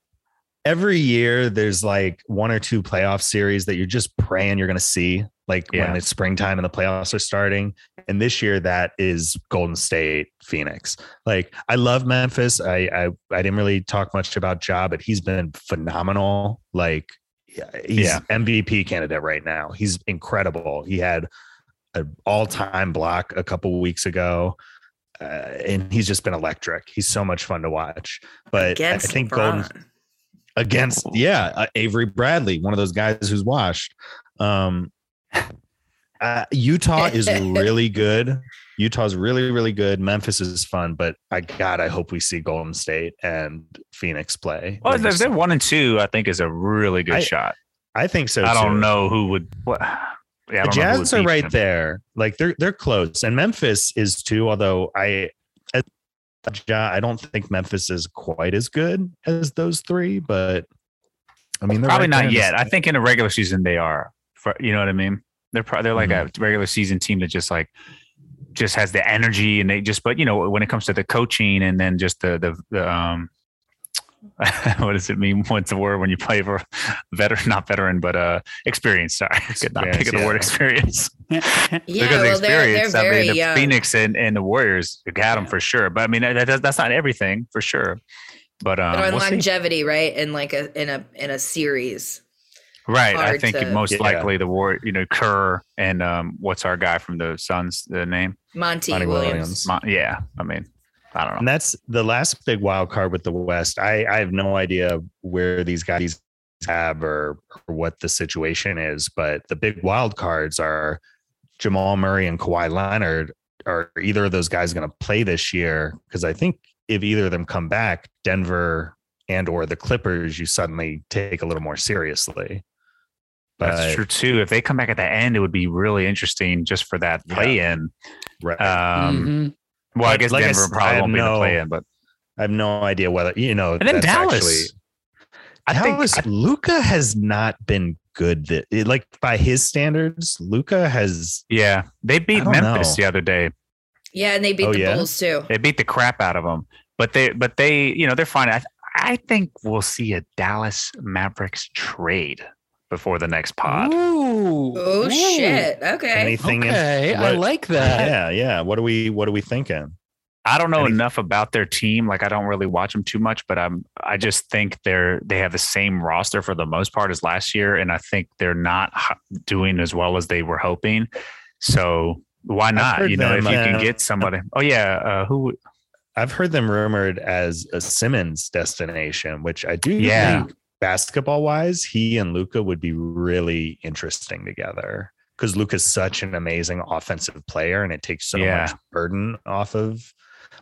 every year, there's like one or two playoff series that you're just praying you're going to see, like Yeah. when it's springtime and the playoffs are starting. And this year, that is Golden State, Phoenix. Like I love Memphis. I I, I didn't really talk much about Ja, but he's been phenomenal. Like yeah, he's Yeah. MVP candidate right now. He's incredible. He had an all-time block a couple weeks ago. Uh, and he's just been electric. He's so much fun to watch. But Against I think LeBron. Golden against yeah uh, Avery Bradley, one of those guys who's washed. Um, Uh, Utah is really good. Utah's really, really good. Memphis is fun, but I God, I hope we see Golden State and Phoenix play. Well, They're if they're one and two, I think is a really good I- shot. I think so. I don't too. know who would. What? Yeah, The don't know who would Jazz are right them. there. Like they're they're close, and Memphis is too. Although I, as I don't think Memphis is quite as good as those three. But I mean, they're Probably right not yet. I think in a regular season they are. For you know what I mean? They're pro- they're like Mm-hmm. a regular season team that just like just has the energy and they just. But you know when it comes to the coaching and then just the the, the um. what does it mean? What's the word when you play for veteran, not veteran, but uh, experience? Sorry, Could not think of the word experience. Yeah, because well, of they're they're experience, I very mean, the young. Phoenix and, and the Warriors got them Yeah. for sure. But I mean, that, that- that's not everything for sure. But um, but on we'll see. longevity, right? In like a in a in a series. Right? I think to- most Yeah. likely the war, you know, Kerr and um, what's our guy from the Suns? The name? Monty, Monty Williams. Williams. Mon- yeah, I mean, I don't know. And that's the last big wild card with the West. I, I have no idea where these guys have or, or what the situation is, but the big wild cards are Jamal Murray and Kawhi Leonard. Are either of those guys going to play this year? Because I think if either of them come back, Denver and or the Clippers, you suddenly take a little more seriously. That's But- true too. If they come back at the end, it would be really interesting just for that play in. Right. Um, Mhm. Well, I guess like Denver s- I probably have won't be the play in, but I have no idea whether you know. and then that's Dallas. actually- I think Dallas, Luka has not been good. That it- like by his standards, Luka has. yeah, they beat Memphis know. the other day. Yeah, and they beat Oh, the yeah? Bulls too. They beat the crap out of them, but they, but they, you know, they're fine. I, I think we'll see a Dallas Mavericks trade before the next pod. Ooh. Oh Ooh. shit. Okay. Anything? in- Okay, I like that. Yeah, yeah. What are we? What are we thinking? I don't know Any- enough about their team. Like I don't really watch them too much, but I'm, I just think they're, they have the same roster for the most part as last year, and I think they're not doing as well as they were hoping. So why not? You know, them, if you can uh, get somebody. Oh yeah, uh, who? I've heard them rumored as a Simmons destination, which I do Yeah. think basketball wise, he and Luka would be really interesting together because Luka's such an amazing offensive player and it takes so Yeah. much burden off of.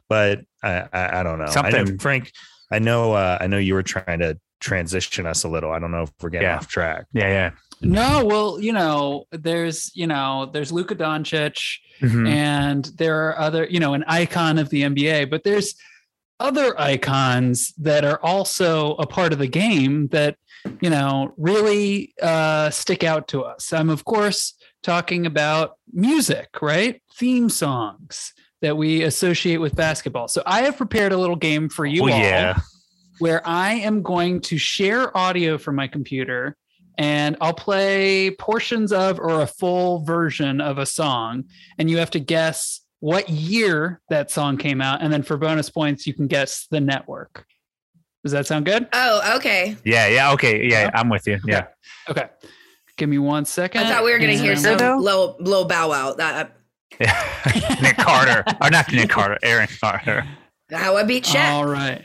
But I, I, I don't know. I know, Something- Frank. I know. Uh, I know you were trying to transition us a little. I don't know if we're getting Yeah. off track. Yeah, yeah. No, well, you know, there's, you know, there's Luka Doncic, Mhm. and there are other, you know, an icon of the NBA, but there's other icons that are also a part of the game that, you know, really uh, stick out to us. I'm, of course, talking about music, right? Theme songs that we associate with basketball. So I have prepared a little game for you Oh all yeah. where I am going to share audio from my computer and I'll play portions of or a full version of a song. And you have to guess what year that song came out. And then for bonus points, you can guess the network. Does that sound good? Oh, okay. Yeah, yeah. Okay, yeah. Yeah. I'm with you. Yeah. Okay. Give me one second. I thought we were gonna hear and- some though? low low bow out. That Yeah. Nick Carter, or not Nick Carter, Aaron Carter. how I beat Shaq. All right.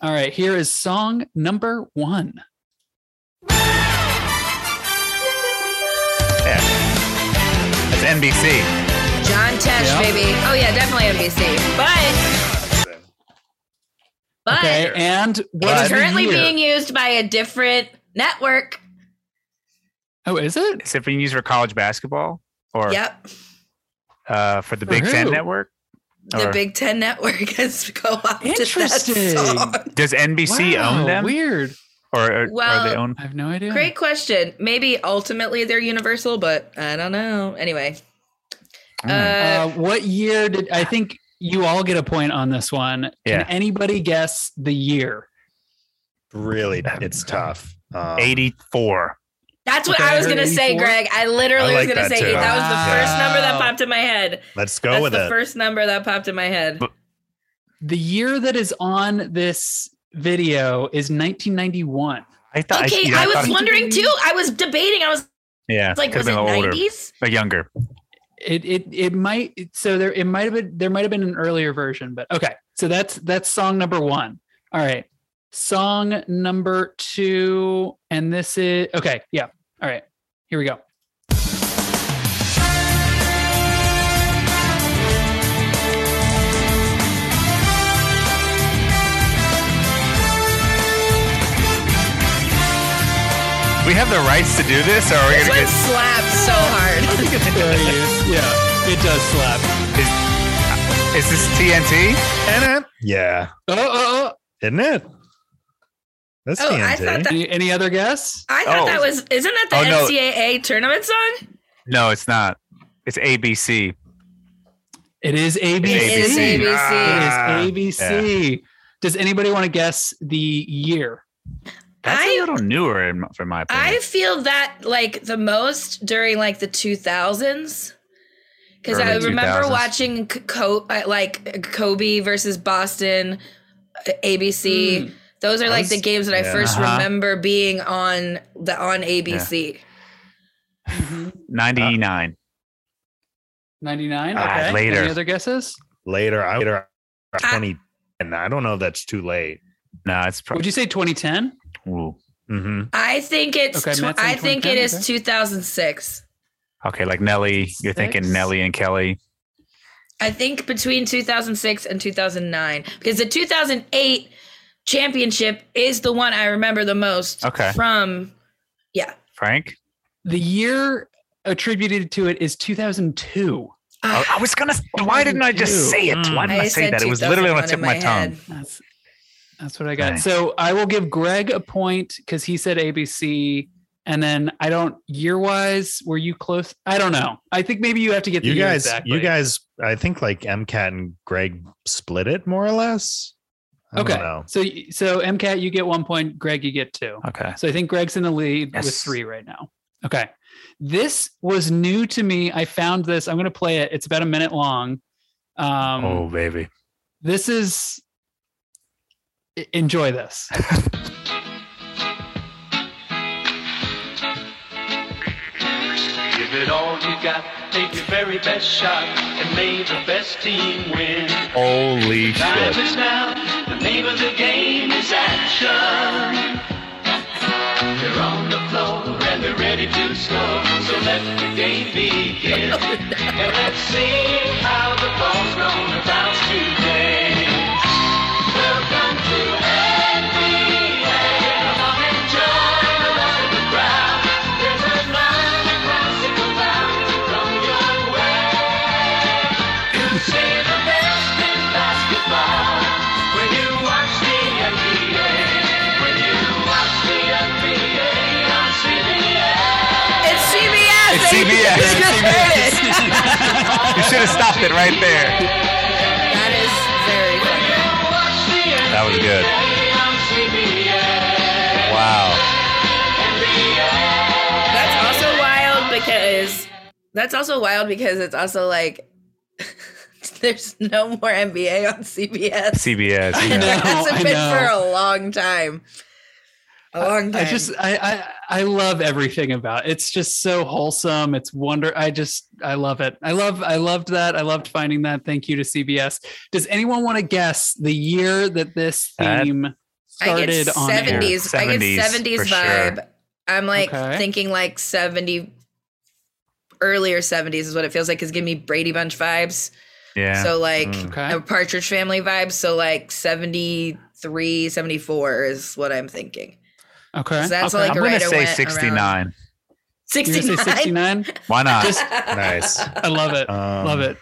All right. Here is song number one. Yeah. That's NBC. John Tesh, Yeah. baby. Oh yeah, definitely NBC. But but Okay. And what it's is the currently year? being used by a different network. Oh, is it? Is it being used for college basketball or Yep. uh, for the For Big Ten network? The Or- Big Ten Network has co-opted Interesting. that song. Does NBC Wow, own them, Weird. or are, are Well, they own? I have no idea. Great question. Maybe ultimately they're universal, but I don't know. Anyway, Uh, Uh, what year did I think you all get a point on this one? Can anybody guess the year? Really, it's tough. Um, 84. that's what okay, I was gonna say, Greg. I literally I like was gonna say too. that was the first number that popped in my head. Let's go That's with the it. first number that popped in my head. But- The year that is on this video is 1991. I thought. Okay, you know, I was thought- wondering too. I was debating. I was Yeah, like, was it been older, nineties? or younger. It it it might so there it might have been there might have been an earlier version, but okay. So that's that's song number one. All right. Song number two, and this is okay, yeah. All right. Here we go. We have the rights to do this, or are we This gonna get? slapped so hard. It's fair use. Yeah, it does slap. Is, uh, is this TNT? And it, yeah, Oh, oh, oh. isn't it? That's Oh, TNT. I thought that- Any, any other guess? I thought Oh. that was isn't that the Oh, no. NCAA tournament song? No, it's not. It's ABC. It is ABC. It is ABC. ABC. Ah. It is ABC. Does anybody want to guess the year? That's I- a little newer, in, for my opinion. I feel that like the most during like the 2000s because I Early remember 2000s. watching Co- uh, like Kobe versus Boston, uh, ABC. Those are like was- the games that I yeah. first Uh-huh. remember being on the on ABC. 99. 99. Ah, Okay. later. Any other guesses? later, I later, Ah. twenty, and I don't know if that's too late. no, it's probably. Would you say 2010? Mm-hmm. I think it's Okay, tw- I think it 2010, is okay. 2006. Okay, like Nelly. You're thinking Six. Nelly and Kelly. I think between 2006 and 2009 because the 2008 championship is the one I remember the most Okay. from yeah. Frank? The year attributed to it is 2002. I, I was gonna. Why didn't I just say it? Why didn't I, say that? It was literally on the tip of in my tongue. That's that's what I got. Okay. So I will give Greg a point because he said ABC. And then I don't year wise, were you close? I don't know. I think maybe you have to get the You guys, exactly. you guys, I think like MCAT and Greg split it more or less. I Okay. don't know. So so MCAT, you get one point. Greg, you get two. Okay. So I think Greg's in the lead with three right now. Okay. This was new to me. I found this. I'm going to play it. It's about a minute long. Um, oh baby. This is. Enjoy this. Give it all you got, take your very best shot, and may the best team win. Holy Time shit. is now, the name of the game is action. They're on the floor and they're ready to score, so let the game begin. and let's see how the ball's gonna bounce today. Should have stopped it right there. that is very funny. Watch the NBA That was good. Wow. That's also wild because that's also wild because it's also like there's no more NBA on CBS. CBS. I yeah. know. It hasn't been know. for a long time. A long time. I just I, I I love everything about it. it's just so wholesome. It's wonder. I just I love it. I love I loved that. I loved finding that. Thank you to CBS. Does anyone want to guess the year that this theme I get started on air? 70s. I get 70s 70s for sure. vibe. I'm like Okay. thinking like 70 earlier 70s is what it feels like. Is giving me Brady Bunch vibes. Yeah. So like Mm. Okay. a Partridge Family vibe. So like 73, 74 is what I'm thinking. Okay. So that's okay. like I'm right gonna say 69. around. 69. 69. Why not? Just Nice. I love it. Um, love it.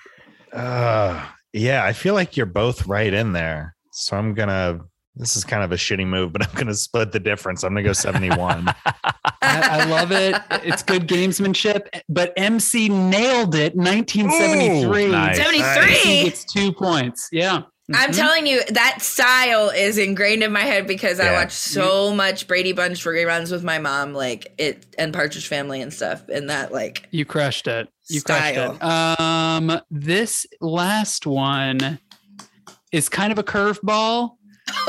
Uh, yeah, I feel like you're both right in there. So I'm gonna. This is kind of a shitty move, but I'm gonna split the difference. I'm gonna go 71. I, I love it. It's good gamesmanship. But MC nailed it. 1973. Ooh, nice. 73. He gets two points. Yeah. I'm Mhm. telling you, that style is ingrained in my head because I watched so much Brady Bunch for reruns with my mom, like it and Partridge Family and stuff. And that, like, You crushed it. You Style. crushed it. Um, this last one is kind of a curveball.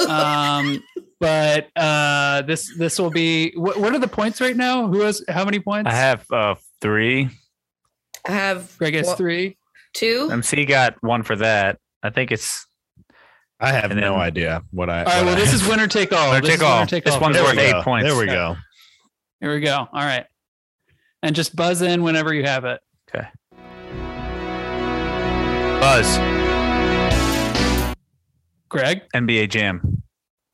Um, but uh, this this will be. What, what are the points right now? Who has how many points? I have uh, three. I have Greg has well, three. two. MC got one for that. I think it's I have And no then- idea what I. All right. Well, I this have. is winner take all. Winner This take is all. winner take This all. one's There worth eight points. There we go. Here we go. All right. And just buzz in whenever you have it. Okay. Buzz, Greg. NBA Jam.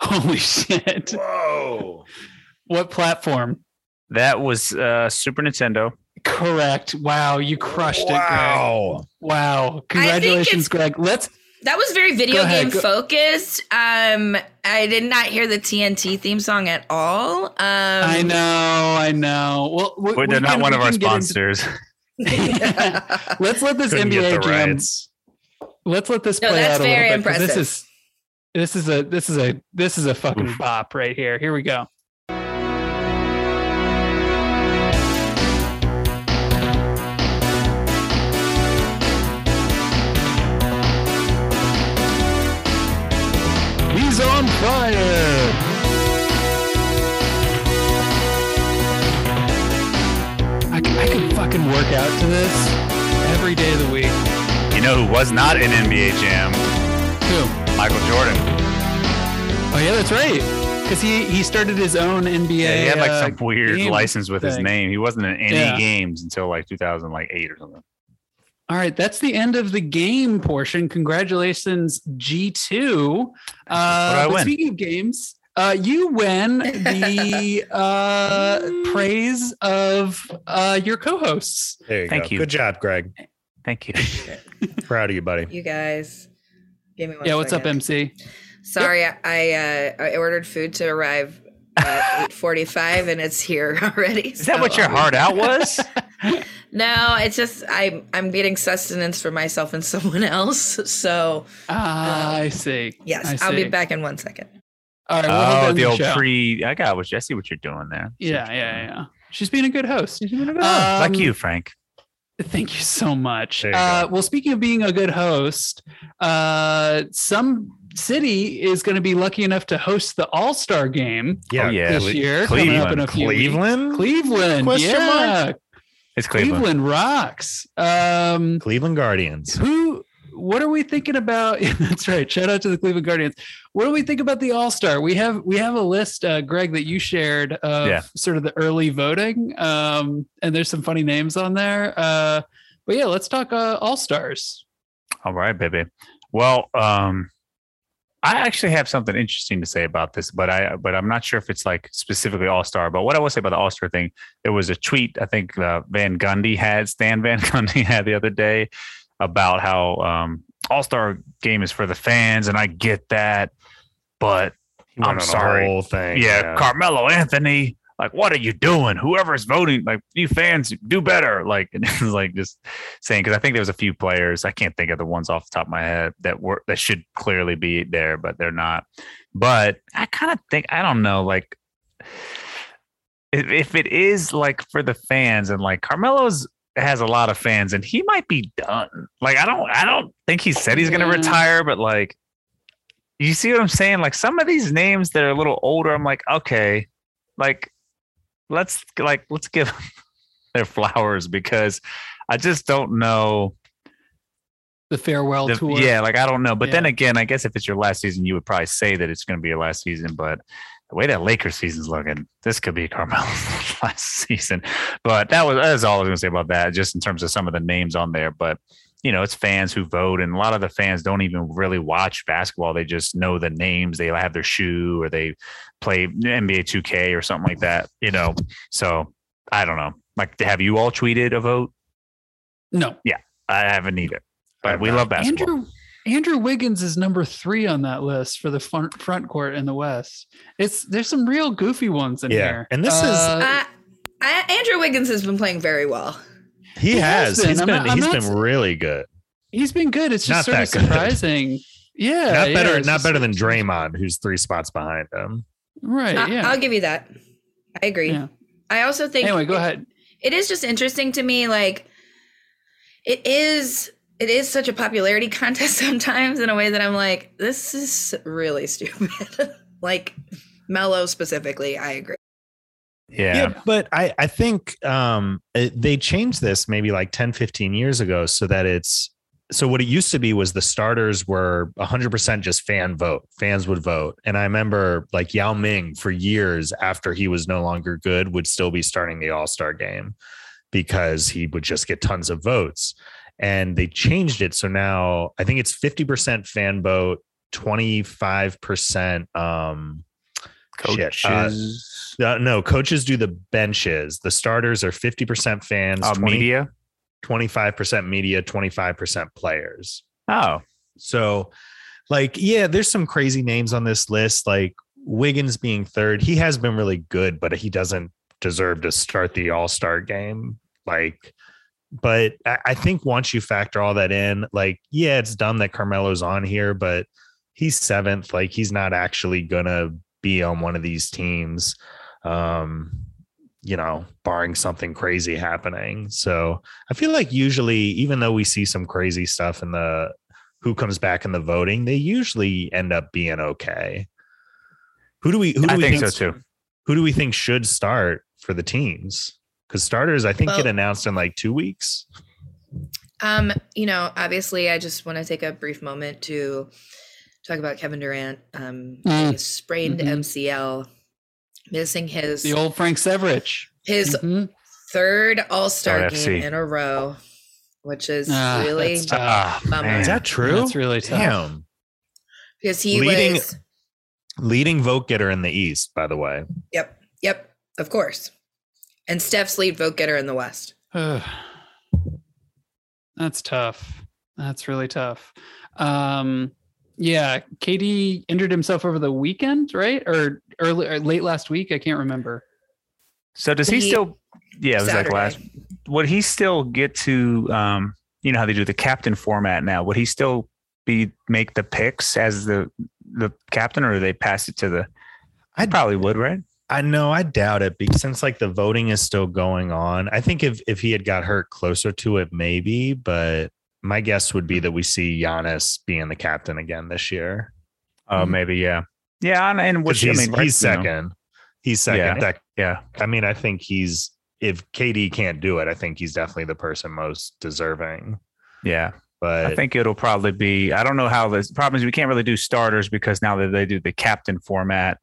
Holy shit! Whoa. What platform? That was uh, Super Nintendo. Correct. Wow, you crushed it, Greg. Wow. Wow. Congratulations, Greg. Let's That was very video Go ahead, game go- focused. Um, I did not hear the TNT theme song at all. Um, I know, I know. Well, we, Wait, they're we not can- one of our can get into- sponsors. Let's let this Couldn't NBA the jam. rights. Let's let this No, play that's out a little bit. bit. 'cause This is this is a this is a this is a fucking bop right here. Here we go. Fire. I I can fucking work out to this every day of the week. You know who was not in NBA Jam? Who? Michael Jordan. Oh yeah, that's right. Because he he started his own NBA. Yeah, he had like uh, some weird license with his name. He wasn't in any Yeah. games until like 2008 or something. All right, that's the end of the game portion. Congratulations, G two. Uh, I but win? Speaking of games, uh, you win the uh, praise of uh, your co-hosts. There you Thank go. you. Good job, Greg. Thank you. Proud of you, buddy. you guys, give me one. yeah, what's up. MC? Sorry, I uh, I ordered food to arrive at eight forty five, and it's here already. Is that what your heart out was? No, it's just I'm I'm getting sustenance for myself and someone else. So Ah, I see. yes, I I'll be back in one second. All right, oh, down the old show. pre. I got what Jesse what you're doing there. Yeah, yeah, yeah. She's being a good host. like Um, you, Frank. Thank you so much. You Uh, well, speaking of being a good host, uh, some city is going to be lucky enough to host the All Star game Yeah. Oh, yeah. this Cle- year, coming up in a few weeks. Cleveland? Cleveland, Question yeah, mark? It's Cleveland. Cleveland. rocks. Um, Cleveland Guardians. who? What are we thinking about? That's right. Shout out to the Cleveland Guardians. What do we think about the All Star? We have we have a list, uh, Greg, that you shared of Yeah. sort of the early voting, um, and there's some funny names on there. Uh, but yeah, let's talk uh, All Stars. All right, baby. Well, um, I actually have something interesting to say about this, but I but I'm not sure if it's like specifically All Star. But what I will say about the All Star thing, there was a tweet I think uh, Van Gundy had Stan Van Gundy had the other day about how um, All Star game is for the fans, and I get that, but I'm sorry. thing. yeah, Carmelo Anthony. Like, what are you doing? Whoever's voting, like, you fans do better. Like, and it was like just saying because I think there was a few players I can't think of the ones off the top of my head that were that should clearly be there, but they're not. But I kind of think I don't know, like if, if it is like for the fans and like Carmelo's has a lot of fans and he might be done. Like, I don't, I don't think he said he's gonna Yeah. retire, but like, you see what I'm saying? Like some of these names that are a little older, I'm like, okay, like let's like let's give them their flowers because I just don't know. The farewell the- tour. yeah, like I don't know. But then again, I guess if it's your last season, you would probably say that it's going to be your last season. But the way that Lakers season's looking, this could be Carmelo's last season. But that was that's all I was going to say about that. Just in terms of some of the names on there, but you know, it's fans who vote, and a lot of the fans don't even really watch basketball. They just know the names. They have their shoe, or they play NBA 2K or something like that. You know, so I don't know. Like, have you all tweeted a vote? No. Yeah, I haven't either, but we love basketball. Andrew Andrew Wiggins is number three on that list for the front front court in the West. It's there's some real goofy ones in Yeah, here. and this is- Uh, Uh, I, Andrew Wiggins has been playing very well. He, has. He has has. been. He's I'm been. not- he's not been really good. he's been good. It's just Not sort of that good. surprising. Yeah, not better. it's Not just- better than Draymond, who's three spots behind him. Right. I, Yeah. I'll give you that. I agree. Yeah. I also think anyway, go it- ahead. it is just interesting to me like it is it is such a popularity contest sometimes in a way that i'm like this is really stupid like mellow specifically i agree Yeah. yeah. but I, I think um, it- they changed this maybe like 10, 15 years ago so that it's so what it used to be was the starters were 100% just fan vote. Fans would vote. And I remember like Yao Ming for years after he was no longer good would still be starting the All Star game because he would just get tons of votes. And they changed it. So now I think it's 50% fan vote, 25% um, uh, Coaches, Uh, no, coaches do the benches. The starters are 50% fans, uh, 20 media. 25% media, 25% players. Oh, So, like, yeah, there's some crazy names on this list, like Wiggins being third. He has been really good, but he doesn't deserve to start the All Star game. Like, but I, I think once you factor all that in, like, yeah, it's dumb that Carmelo's on here, but he's seventh. Like, he's not actually gonna be on one of these teams. Um, you know, barring something crazy happening. So I feel like usually, even though we see some crazy stuff in the who comes back in the voting, they usually end up being okay. Who do we who do I we think think, so too. who do we think should start for the teams? Because starters, I think, get announced in like two weeks. Um, you know, obviously, I just want to take a brief moment to talk about Kevin Durant. Um, Mm. he sprained Mhm. MCL, missing his The old Frank Severich. his Mhm. third All Star game in a row, which is Ah, really that's tough. Ah, Bummer. man. Is that true? That's really tough. Damn. because he Leading- was. Leading vote getter in the East, by the way. Yep, yep, of course. And Steph's lead vote getter in the West. That's tough. That's really tough. Um, yeah, KD injured himself over the weekend, right? Or early or late last week. I can't remember. So does he He- still? Yeah, it was like last. Would he still get to? Um, you know how they do the captain format now. Would he still be make the picks as the the captain, or do they pass it to the? I probably would, right? I know, I doubt it because since like the voting is still going on, I think if if he had got hurt closer to it, maybe. But my guess would be that we see Giannis being the captain again this year. Oh, Mhm. maybe yeah, yeah, and, and which I he's, mean, right, he's you know, second. He's second. Yeah. That- yeah, I mean, I think he's if KD can't do it, I think he's definitely the person most deserving. yeah. But I think it'll probably be. I don't know how this problem is. We can't really do starters because now that they do the captain format,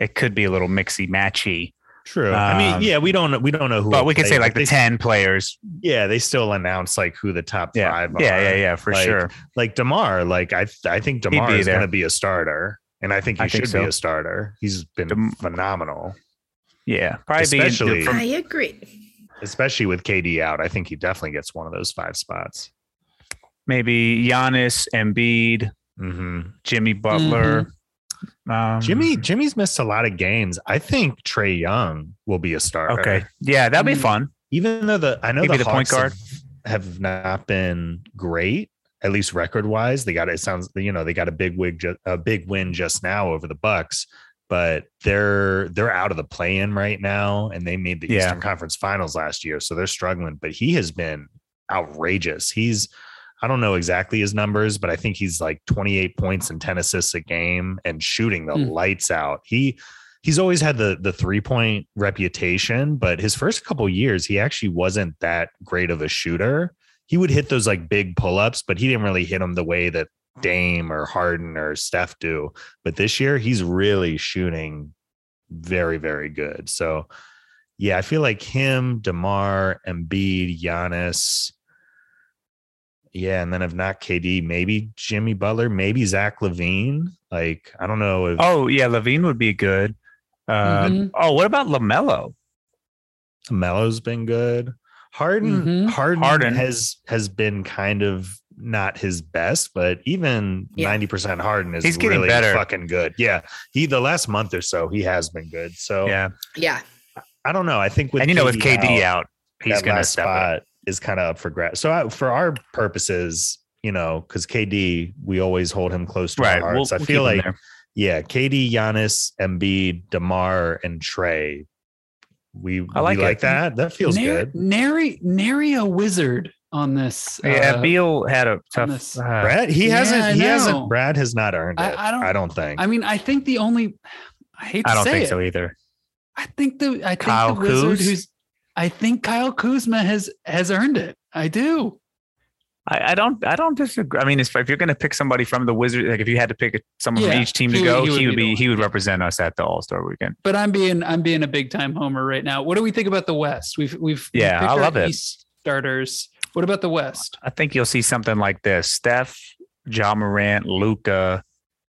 it could be a little mixy matchy. true. I mean, Um, yeah, we don't we don't know who, But we can play, say like the they, ten players. Yeah, they still announce like who the top Yeah, five. yeah, are. yeah, yeah, for Like, sure. Like Demar, like I I think Demar is going to be a starter, and I think he I should think so. be a starter. He's been Dem- phenomenal, Yeah, probably Especially- be from, I agree. especially with KD out. I think he definitely gets one of those five spots. maybe Giannis, Embiid, hmm Jimmy Butler. Um, Jimmy Jimmy's missed a lot of games. I think Trae Young will be a starter. Okay, yeah, that'd be Mm. fun. even though the I know Maybe the, the point guard Have, have not been great, at least record wise. They got it sounds you know they got a big wig ju- a big win just now over the Bucks, but they're they're out of the play in right now, and they made the Yeah. Eastern Conference Finals last year, so they're struggling. But he has been outrageous. He's I don't know exactly his numbers, but I think he's like 28 points and 10 assists a game and shooting the Hmm. lights out. He he's always had the the three point reputation, but his first couple years he actually wasn't that great of a shooter. He would hit those like big pull ups, but he didn't really hit them the way that Dame or Harden or Steph do. But this year he's really shooting very very good. So yeah, I feel like him, Demar, Embiid, Giannis. Yeah, and then if not KD, maybe Jimmy Butler, maybe Zach LaVine. Like I don't know if Oh yeah, LaVine would be good. Uh, Mhm. Oh, what about LaMelo? LaMelo's been good. Harden, Mhm. Harden, Harden. has has been kind of not his best, but even Yeah. ninety percent Harden is He's getting really better. fucking good. Yeah, he the last month or so he has been good. So Yeah, Yeah. I don't know. I think with and you know with KD out, he's gonna last step up. spot is kind of up for grabs. So I, for our purposes, you know, because KD, we always hold him close to Right. our We'll, hearts. I we'll feel like yeah, KD, Giannis, Embiid, Demar, and Trae. We I like we like that. That feels Nar- good. Nary, nary a wizard on this. yeah, uh, Beal had a tough. this- uh, Brad, he yeah, hasn't. I He hasn't. Brad has not earned I- it. I don't- I don't think. I mean, I think the only. I hate to I don't say think it. so either. I think the I think Kyle the wizard Kuz? who's. I think Kyle Kuzma has has earned it. I do. I, I don't. I don't disagree. I mean, if, if you're going to pick somebody from the Wizards, like if you had to pick someone Yeah, from each team to he go, he would he would be be. He would represent us at the All Star Weekend. But I'm being I'm being a big time homer right now. What do we think about the West? We've we've we've Yeah, I love it. East starters. What about the West? I think you'll see something like this: Steph, Ja Morant, Luka,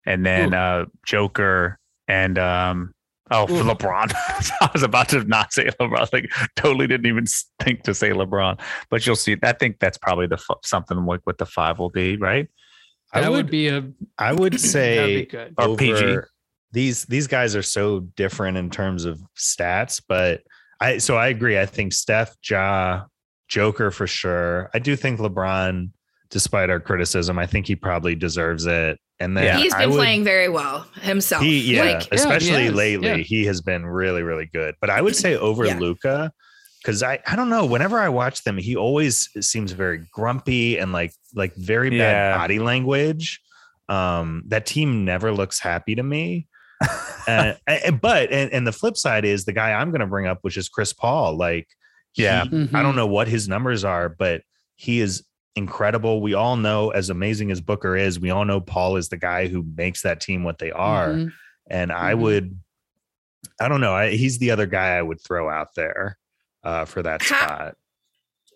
and then Ooh. uh, Joker and um, Oh, for Ooh. LeBron. I was about to not say LeBron. Like, totally didn't even think to say LeBron. But you'll see. I think that's probably the f- something like what the five will be, right? I would, would be a I would that'd be say good. Or PG. over- These these guys are so different in terms of stats, but I so I agree. I think Steph, Ja, Joker for sure. I do think LeBron, despite our criticism, I think he probably deserves it. And then Yeah, He's I been would- playing very well himself. He yeah, Like, Yeah, he especially lately, Yeah. he has been really really good. But I would say over Yeah. Luka because I I don't know. Whenever I watch them, he always seems very grumpy and like like very bad Yeah. body language. Um, that team never looks happy to me. uh, but and, and the flip side is the guy I'm going to bring up, which is Chris Paul. Like, Yeah. he- I Mhm. don't know what his numbers are, but he is incredible. We all know, as amazing as Booker is, we all know Paul is the guy who makes that team what they are. Mhm. And I Mhm. would, I don't know, I, he's the other guy I would throw out there uh, for that Ha- spot.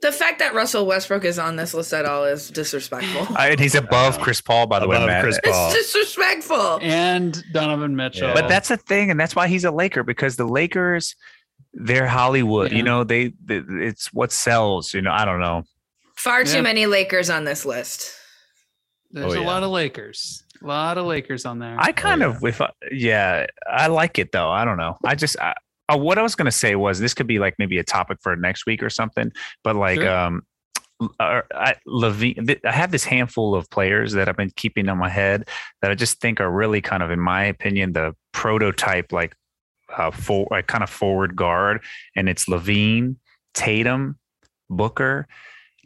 the fact that Russell Westbrook is on this list at all is disrespectful. I, and he's above Uh, Chris Paul, by the way, Matt. Chris Paul. it's disrespectful. And Donovan Mitchell. Yeah. But that's the thing, and that's why he's a Laker because the Lakers, they're Hollywood. Yeah. You know, they, they it's what sells. You know, I don't know. Far too Yeah. many Lakers on this list. There's Oh, a yeah. lot of Lakers. A lot of Lakers on there. I kind yeah. of, if I, yeah, I like it though. I don't know. I just, I, uh, what I was gonna say was this could be like maybe a topic for next week or something. But like, Sure. um, uh, I, LaVine, th- I have this handful of players that I've been keeping on my head that I just think are really kind of, in my opinion, the prototype like uh, for like kind of forward guard, and it's LaVine, Tatum, Booker.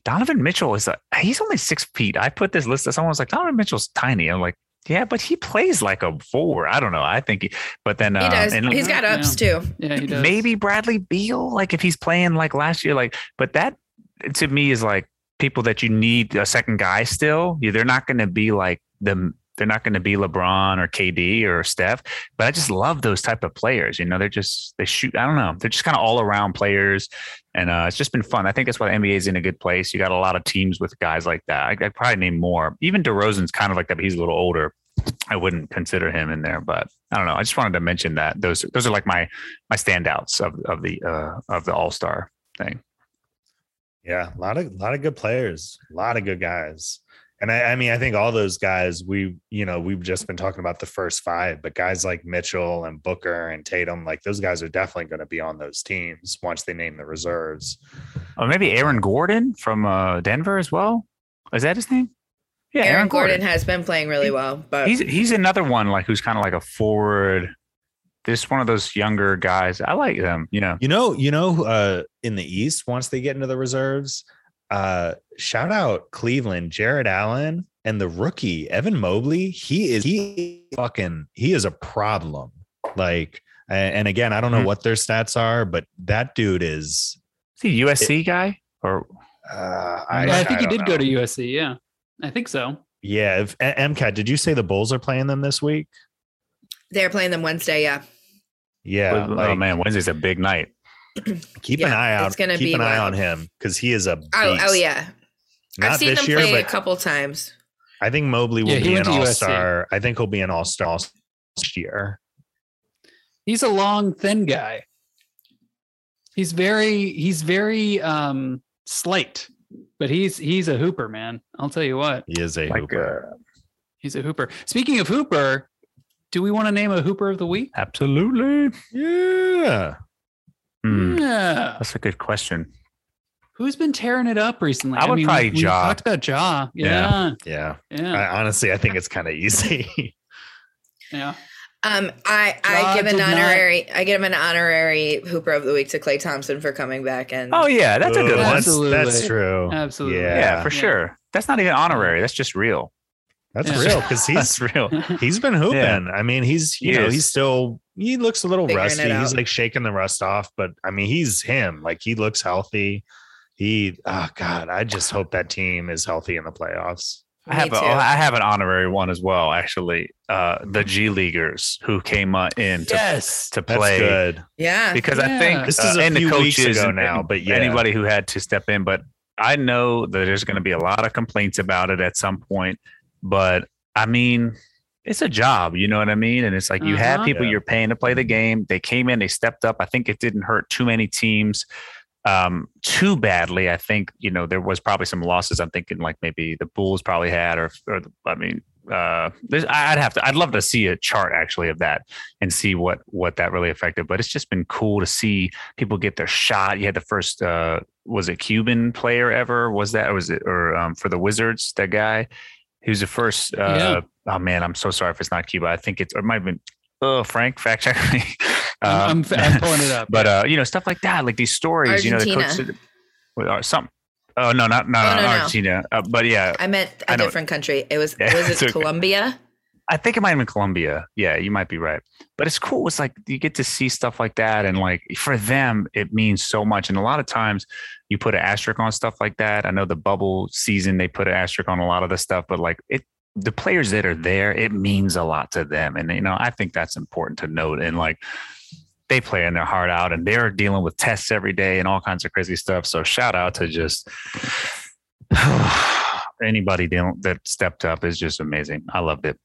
Donovan Mitchell is a, he's only six feet. I put this list. Someone was like, Donovan Mitchell's tiny. I'm like, yeah, but he plays like a forward. I don't know. I think, he, but then He uh, does. and He's got ups too. yeah, he does. maybe Bradley Beal, like if he's playing like last year, like, but that to me is like people that you need a second guy still. They're not going to be like the, they're not going to be LeBron or KD or Steph, but I just love those type of players. You know, they're just, they shoot, I don't know. They're just kind of all around players. And uh, it's just been fun. I think that's why the NBA is in a good place. You got a lot of teams with guys like that. I, I'd probably name more. Even DeRozan's kind of like that, but he's a little older. I wouldn't consider him in there, but I don't know. I just wanted to mention that those those are like my my standouts of of the uh of the All Star thing. Yeah, a lot of a lot of good players, a lot of good guys. And I, I mean, I think all those guys we, you know, we've just been talking about the first five, but guys like Mitchell and Booker and Tatum, like those guys are definitely going to be on those teams once they name the reserves. Or maybe Aaron Gordon from uh Denver as well. Is that his name? Yeah, Aaron, Gordon, has been playing really well, but He's he's another one like who's kind of like a forward. This one of those younger guys. I like them. You know. You know, you know, uh, in the East, once they get into the reserves, uh, shout out Cleveland, Jarrett Allen, and the rookie Evan Mobley. He is he fucking he is a problem. Like, and again, I don't know Hmm. what their stats are, but that dude is. Is he a USC guy or Uh, I, I think he don't did go to USC. Yeah, I think so. Yeah, if, MCAT, did you say the Bulls are playing them this week? they're playing them Wednesday. Yeah, Yeah, oh like, man, Wednesday's a big night. Keep an Yeah, eye out. it's gonna keep be an eye on him because he is a. Beast. oh, oh yeah. Not I've seen this them year, play a couple times. I think Mobley will Yeah, be an all star. I think he'll be an all star this year. He's a long, thin guy. He's very he's very um slight, but he's he's a hooper, man. I'll tell you what. He is a Like hooper. uh, He's a hooper. Speaking of hooper, do we want to name a hooper of the week? absolutely. yeah. Hmm, Yeah. That's a good question. Who's been tearing it up recently? I would mean, probably we, we talked about Ja. Yeah. Yeah. Yeah. Yeah. I, honestly, I think it's kind of easy. Yeah. Um, I Ja I give an did not- honorary I give him an honorary Hooper of the week to Klay Thompson for coming back and Oh yeah, that's a good Ooh, one. That's, Absolutely. that's true. Absolutely. Yeah, Yeah. for Yeah. sure. That's not even honorary. That's just real. That's Yeah. real because he's real. he's been hooping. Yeah. I mean, he's you He know is. he's still he looks a little Figuring rusty. He's like shaking the rust off, but I mean, he's him. Like he looks healthy. He oh god, I just hope that team is healthy in the playoffs. I have Me a, too. I have an honorary one as well. Actually, uh, the G Leaguers who came uh, in to, Yes. to That's play good. yeah. because Yeah. I think This is uh, a and the few weeks ago and- now, and but yeah. anybody who had to step in. But I know that there's going to be a lot of complaints about it at some point. But I mean, it's a job, you know what I mean? And it's like you have Uh-huh. people Yeah. you're paying to play the game. They came in, they stepped up. I think it didn't hurt too many teams um too badly. I think, you know, there was probably some losses. I'm thinking like maybe the Bulls probably had or or the, I mean uh I'd have to I'd love to see a chart actually of that and see what what that really affected. But it's just been cool to see people get their shot. You had the first uh was it Cuban player ever? Was that or was it or um for the Wizards, that guy? He was the first uh Yeah. Oh man, I'm so sorry if it's not Cuba. I think it's it might have been oh Frank, fact check me. I'm, Um, I'm, I'm pulling it up. but uh, you know, stuff like that, like these stories, you know, the Argentina. coach or uh, some. Oh no, not not, Oh, not no, no. Argentina, uh, but yeah, I meant I a know. different country. It was Yeah, was it okay. Colombia? I think it might have been Colombia. Yeah, you might be right. But it's cool. It's like you get to see stuff like that, and like for them, it means so much. And a lot of times, you put an asterisk on stuff like that. I know the bubble season they put an asterisk on a lot of the stuff, but like it, the players that are there, it means a lot to them. And you know, I think that's important to note. And like they play in their heart out, and they're dealing with tests every day and all kinds of crazy stuff. So shout out to just. Anybody that stepped up is just amazing. I loved it.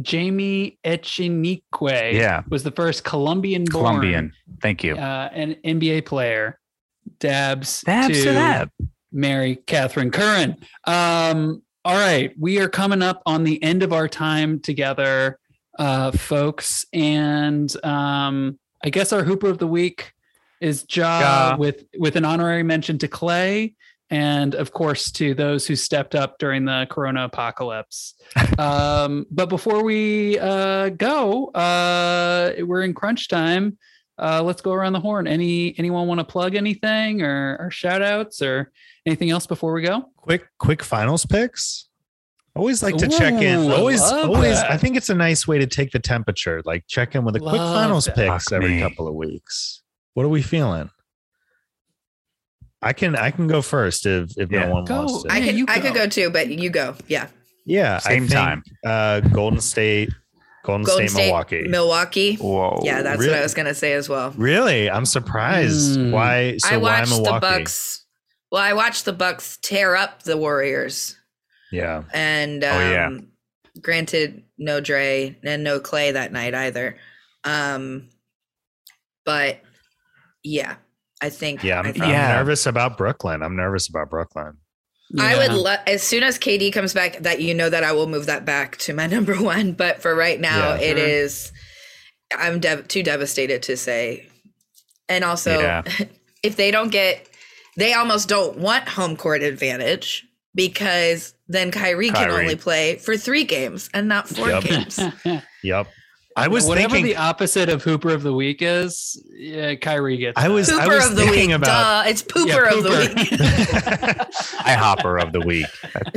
Jamie Echenique Yeah. was the first Colombian born Colombian. Thank you. uh, an NBA player. Dabs, Dabs to to that. Mary Catherine Curran. Um, all right, we are coming up on the end of our time together, uh, folks, and um, I guess our Hooper of the Week is Ja, Ja. with with an honorary mention to Klay, and of course to those who stepped up during the Corona apocalypse. um, but before we uh, go, uh, we're in crunch time. Uh, let's go around the horn. Any anyone want to plug anything or, or shout outs or anything else before we go? quick quick finals picks always like to check in always always that. i think it's a nice way to take the temperature like check in with a quick finals that. picks Fuck every me. couple of weeks what are we feeling i can i can go first if if Yeah. no one Go. wants to I Yeah, could I could go. go too, but you go. Yeah. yeah Same I think, time. uh golden state golden, Golden state, State, milwaukee Milwaukee. Whoa. Yeah, that's Really? what I was gonna say as well. really i'm surprised Mm. why so I why watched the milwaukee Bucks. Well, I watched the Bucks tear up the Warriors, yeah and um, Oh, yeah. granted, no Dre and no Klay that night either. Um, but yeah, I think yeah i'm, I, I'm Yeah. nervous about brooklyn i'm nervous about brooklyn I would Yeah. let as soon as KD comes back that you know that I will move that back to my number one. But for right now, Yeah. it is. I'm dev- too devastated to say, and also Yeah. if they don't get, they almost don't want home court advantage because then Kyrie, can only play for three games and not four Yep. games. yep i was Whatever thinking the opposite of Hooper of the Week is, yeah, Kyrie gets. I was- that. Pooper was of the thinking week, about- duh! It's pooper, Yeah, of the week. I hopper of the week.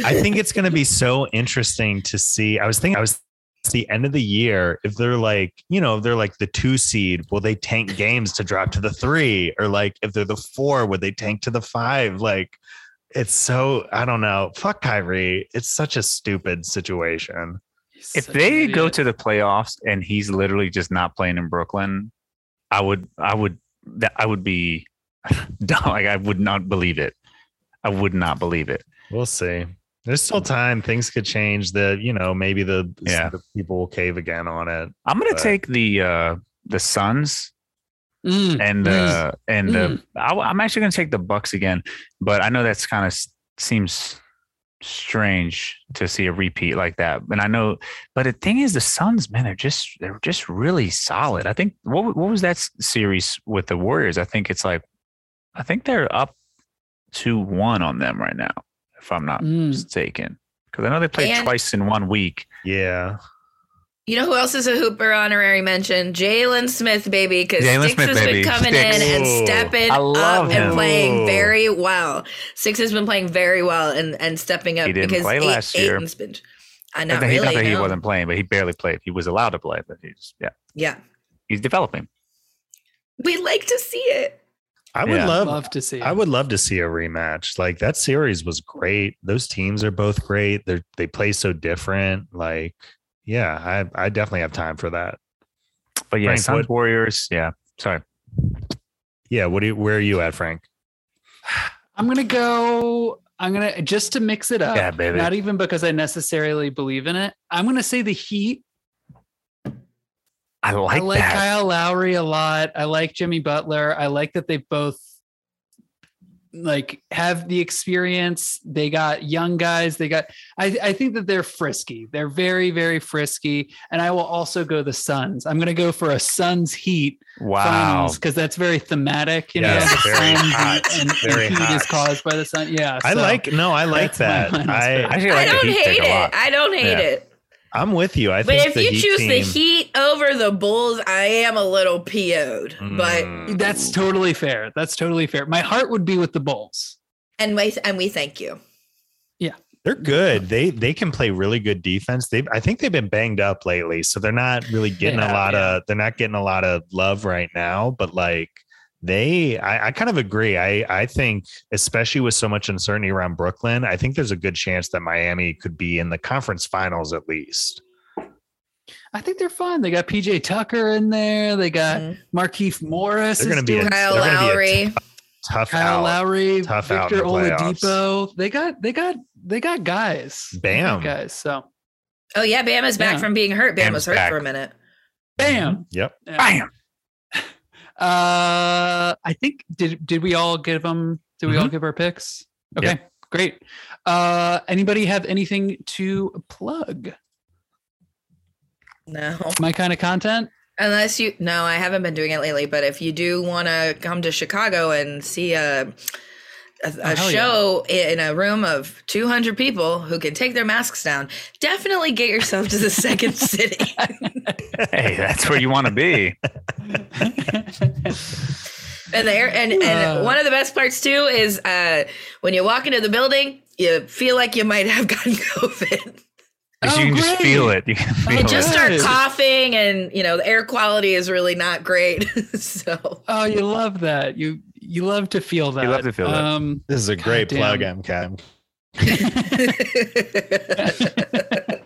I think it's going to be so interesting to see. I was thinking, I was it's the end of the year. If they're like, you know, if they're like the two seed, will they tank games to drop to the three? Or like, if they're the four, would they tank to the five? Like, it's so, I don't know. Fuck Kyrie. It's such a stupid situation. He's If they go to the playoffs and he's literally just not playing in Brooklyn, I would, I would, that I would be, dumb. like I would not believe it. I would not believe it. We'll see. There's still time. Things could change. That you know, maybe the, Yeah. the people will cave again on it. I'm gonna But- take the uh the Suns Mm, and mm. uh and uh, Mm. I, I'm actually gonna take the Bucks again, but I know that's kind of seems strange to see a repeat like that. And I know, but the thing is, the Suns, man, they're just they're just really solid. I think what what was that series with the Warriors? I think it's like, I think they're up two one on them right now, if I'm not Mm. mistaken. Because I know they played And- twice in one week. Yeah. You know who else is a Hooper honorary mention? Jalen Smith, baby, because Jalen Sticks Smith, has baby. been coming Sticks. in and stepping up him. and playing Ooh. very well. Six has been playing very well and, and stepping up He didn't because play Ai- last year. Ayton's been. I Not not he, really. not that he wasn't playing, but he barely played. He was allowed to play, but he's yeah, Yeah, he's developing. we like to see it. I would Yeah. love, love to see. I would love to see a rematch. Like that series was great. Those teams are both great. They they play so different. Like, yeah, I I definitely have time for that. But yeah, Frank, Suns what- Warriors. Yeah, sorry. Yeah, what do you, where are you at, Frank? I'm gonna go. I'm gonna just to mix it up. Yeah, baby. Not even because I necessarily believe in it. I'm gonna say the Heat. I like, I like that. Kyle Lowry a lot. I like Jimmy Butler. I like that they've both like have the experience. They got young guys. They got I, I think that they're frisky. They're very, very frisky. And I will also go the Suns. I'm gonna go for a Suns Heat wow. because that's very thematic. You Yes, know, the very Suns hot. and, and Very heat is caused by the sun. Yeah. I so- like no, I like that. I pick. I actually I don't the Heat hate it. I don't hate Yeah. it. I'm with you. I But think if the you Heat choose team, the Heat over the Bulls, I am a little PO'd. But Mm. That's totally fair. That's totally fair. My heart would be with the Bulls. and we and we thank you. Yeah. They're good. They they can play really good defense. They I think they've been banged up lately, so they're not really getting have, a lot yeah. of they're not getting a lot of love right now. But like they, I, I kind of agree. I I think especially with so much uncertainty around Brooklyn, I think there's a good chance that Miami could be in the conference finals at least. I think they're fun. They got PJ Tucker in there. They got Mhm. Markieff Morris. They're gonna be a- doing Kyle they're gonna be a Lowry. Tough Kyle out. Lowry, Tough out Victor the. Oladipo. They got they got they got guys. They got Bam. guys. So Oh yeah, Bam is back Yeah. from being hurt. Bam Bam's was hurt back. for a minute. bam. Yep. Yeah. Bam. Uh, I think did did we all give them? Did we all Mhm. give our picks? Okay, Yep. great. Uh, anybody have anything to plug? No. My kind of content. Unless you no, I haven't been doing it lately, but if you do want to come to Chicago and see a a, a Oh, hell show in a room of 200 people who can take their masks down, definitely get yourself to the second city. Hey, that's where you want to be. And there, and Uh. and one of the best parts too is uh, when you walk into the building, you feel like you might have gotten COVID. Because Oh, you can just feel it. You can feel You just it. start coughing, and you know the air quality is really not great. so Oh, you love that. You you love to feel that. You love to feel that. Um, This is a great plug, Goddamn. MCAM.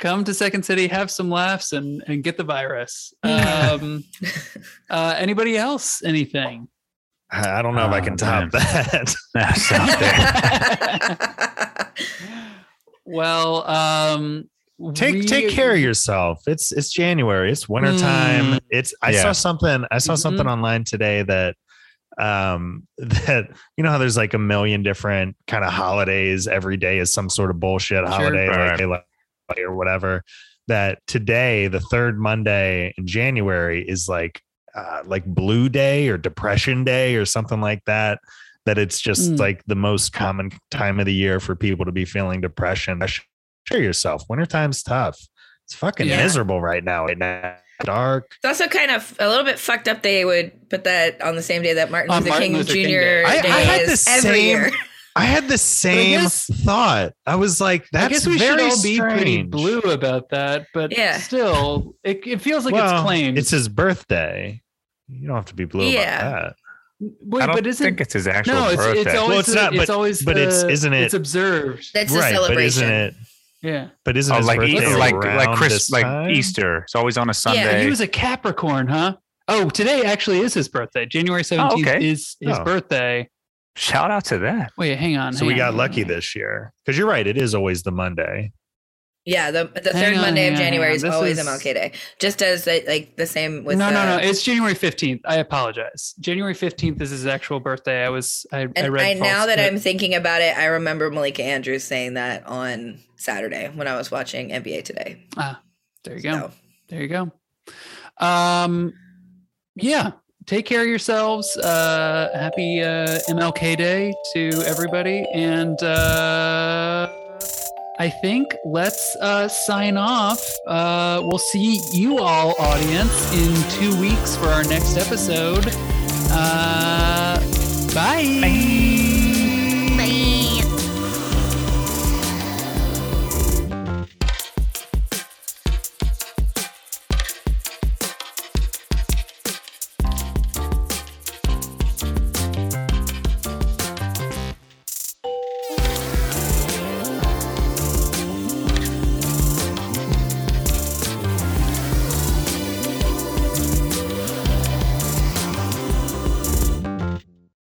come to Second City, have some laughs, and and get the virus. Um, uh, anybody else? Anything? I don't know if I Oh, can top man. that. That's out there. Well, um, take we- take care of yourself. It's it's January. It's wintertime. Mm. It's I Yeah. saw something I saw Mhm. something online today that um that you know how there's like a million different kind of holidays every day is some sort of bullshit holiday Right. like they like or whatever that today the third monday in january is like uh like blue day or depression day or something like that that it's just Mm. like the most common time of the year for people to be feeling depression sure yourself wintertime's tough it's fucking Yeah. miserable right now right now dark It's also kind of a little bit fucked up. They would put that on the same day that Martin On Luther Martin King Luther Jr. Day. I- I had is the same- I had the same guess- thought. I was like, that's I guess we should very all be pretty strange. blue about that, but Yeah. still, it, it feels like Well, it's claimed. It's his birthday. You don't have to be blue Yeah. about that. Wait, I don't but isn't think it's his actual no? It's birthday. it's always Well, it's the- not, it's but- always but it's isn't it- it's observed. That's a right, but celebration. isn't it? Yeah, But isn't oh, his like birthday like like Chris, like time? Easter. It's always on a Sunday. yeah. Sunday. He was a Capricorn, huh? Oh, today actually is his birthday. January oh, seventeenth okay. is his Oh. birthday. Shout out to that. Wait, hang on. So we hang got on. lucky this year because you're right. It is always the Monday. Yeah, the the third on, Monday of January is always is- MLK Day. Just as the, like the same with no, the, no, no. It's January fifteenth. I apologize. January fifteenth is his actual birthday. I was. I, I read. I, now that I'm thinking about it, I remember Malika Andrews saying that on Saturday when I was watching NBA Today. Ah, there you go. So, There you go. Um, yeah. Take care of yourselves. Uh, happy uh, MLK Day to everybody, and uh, I think let's uh, sign off. Uh, we'll see you all, audience, in two weeks for our next episode. Uh, bye. Bye.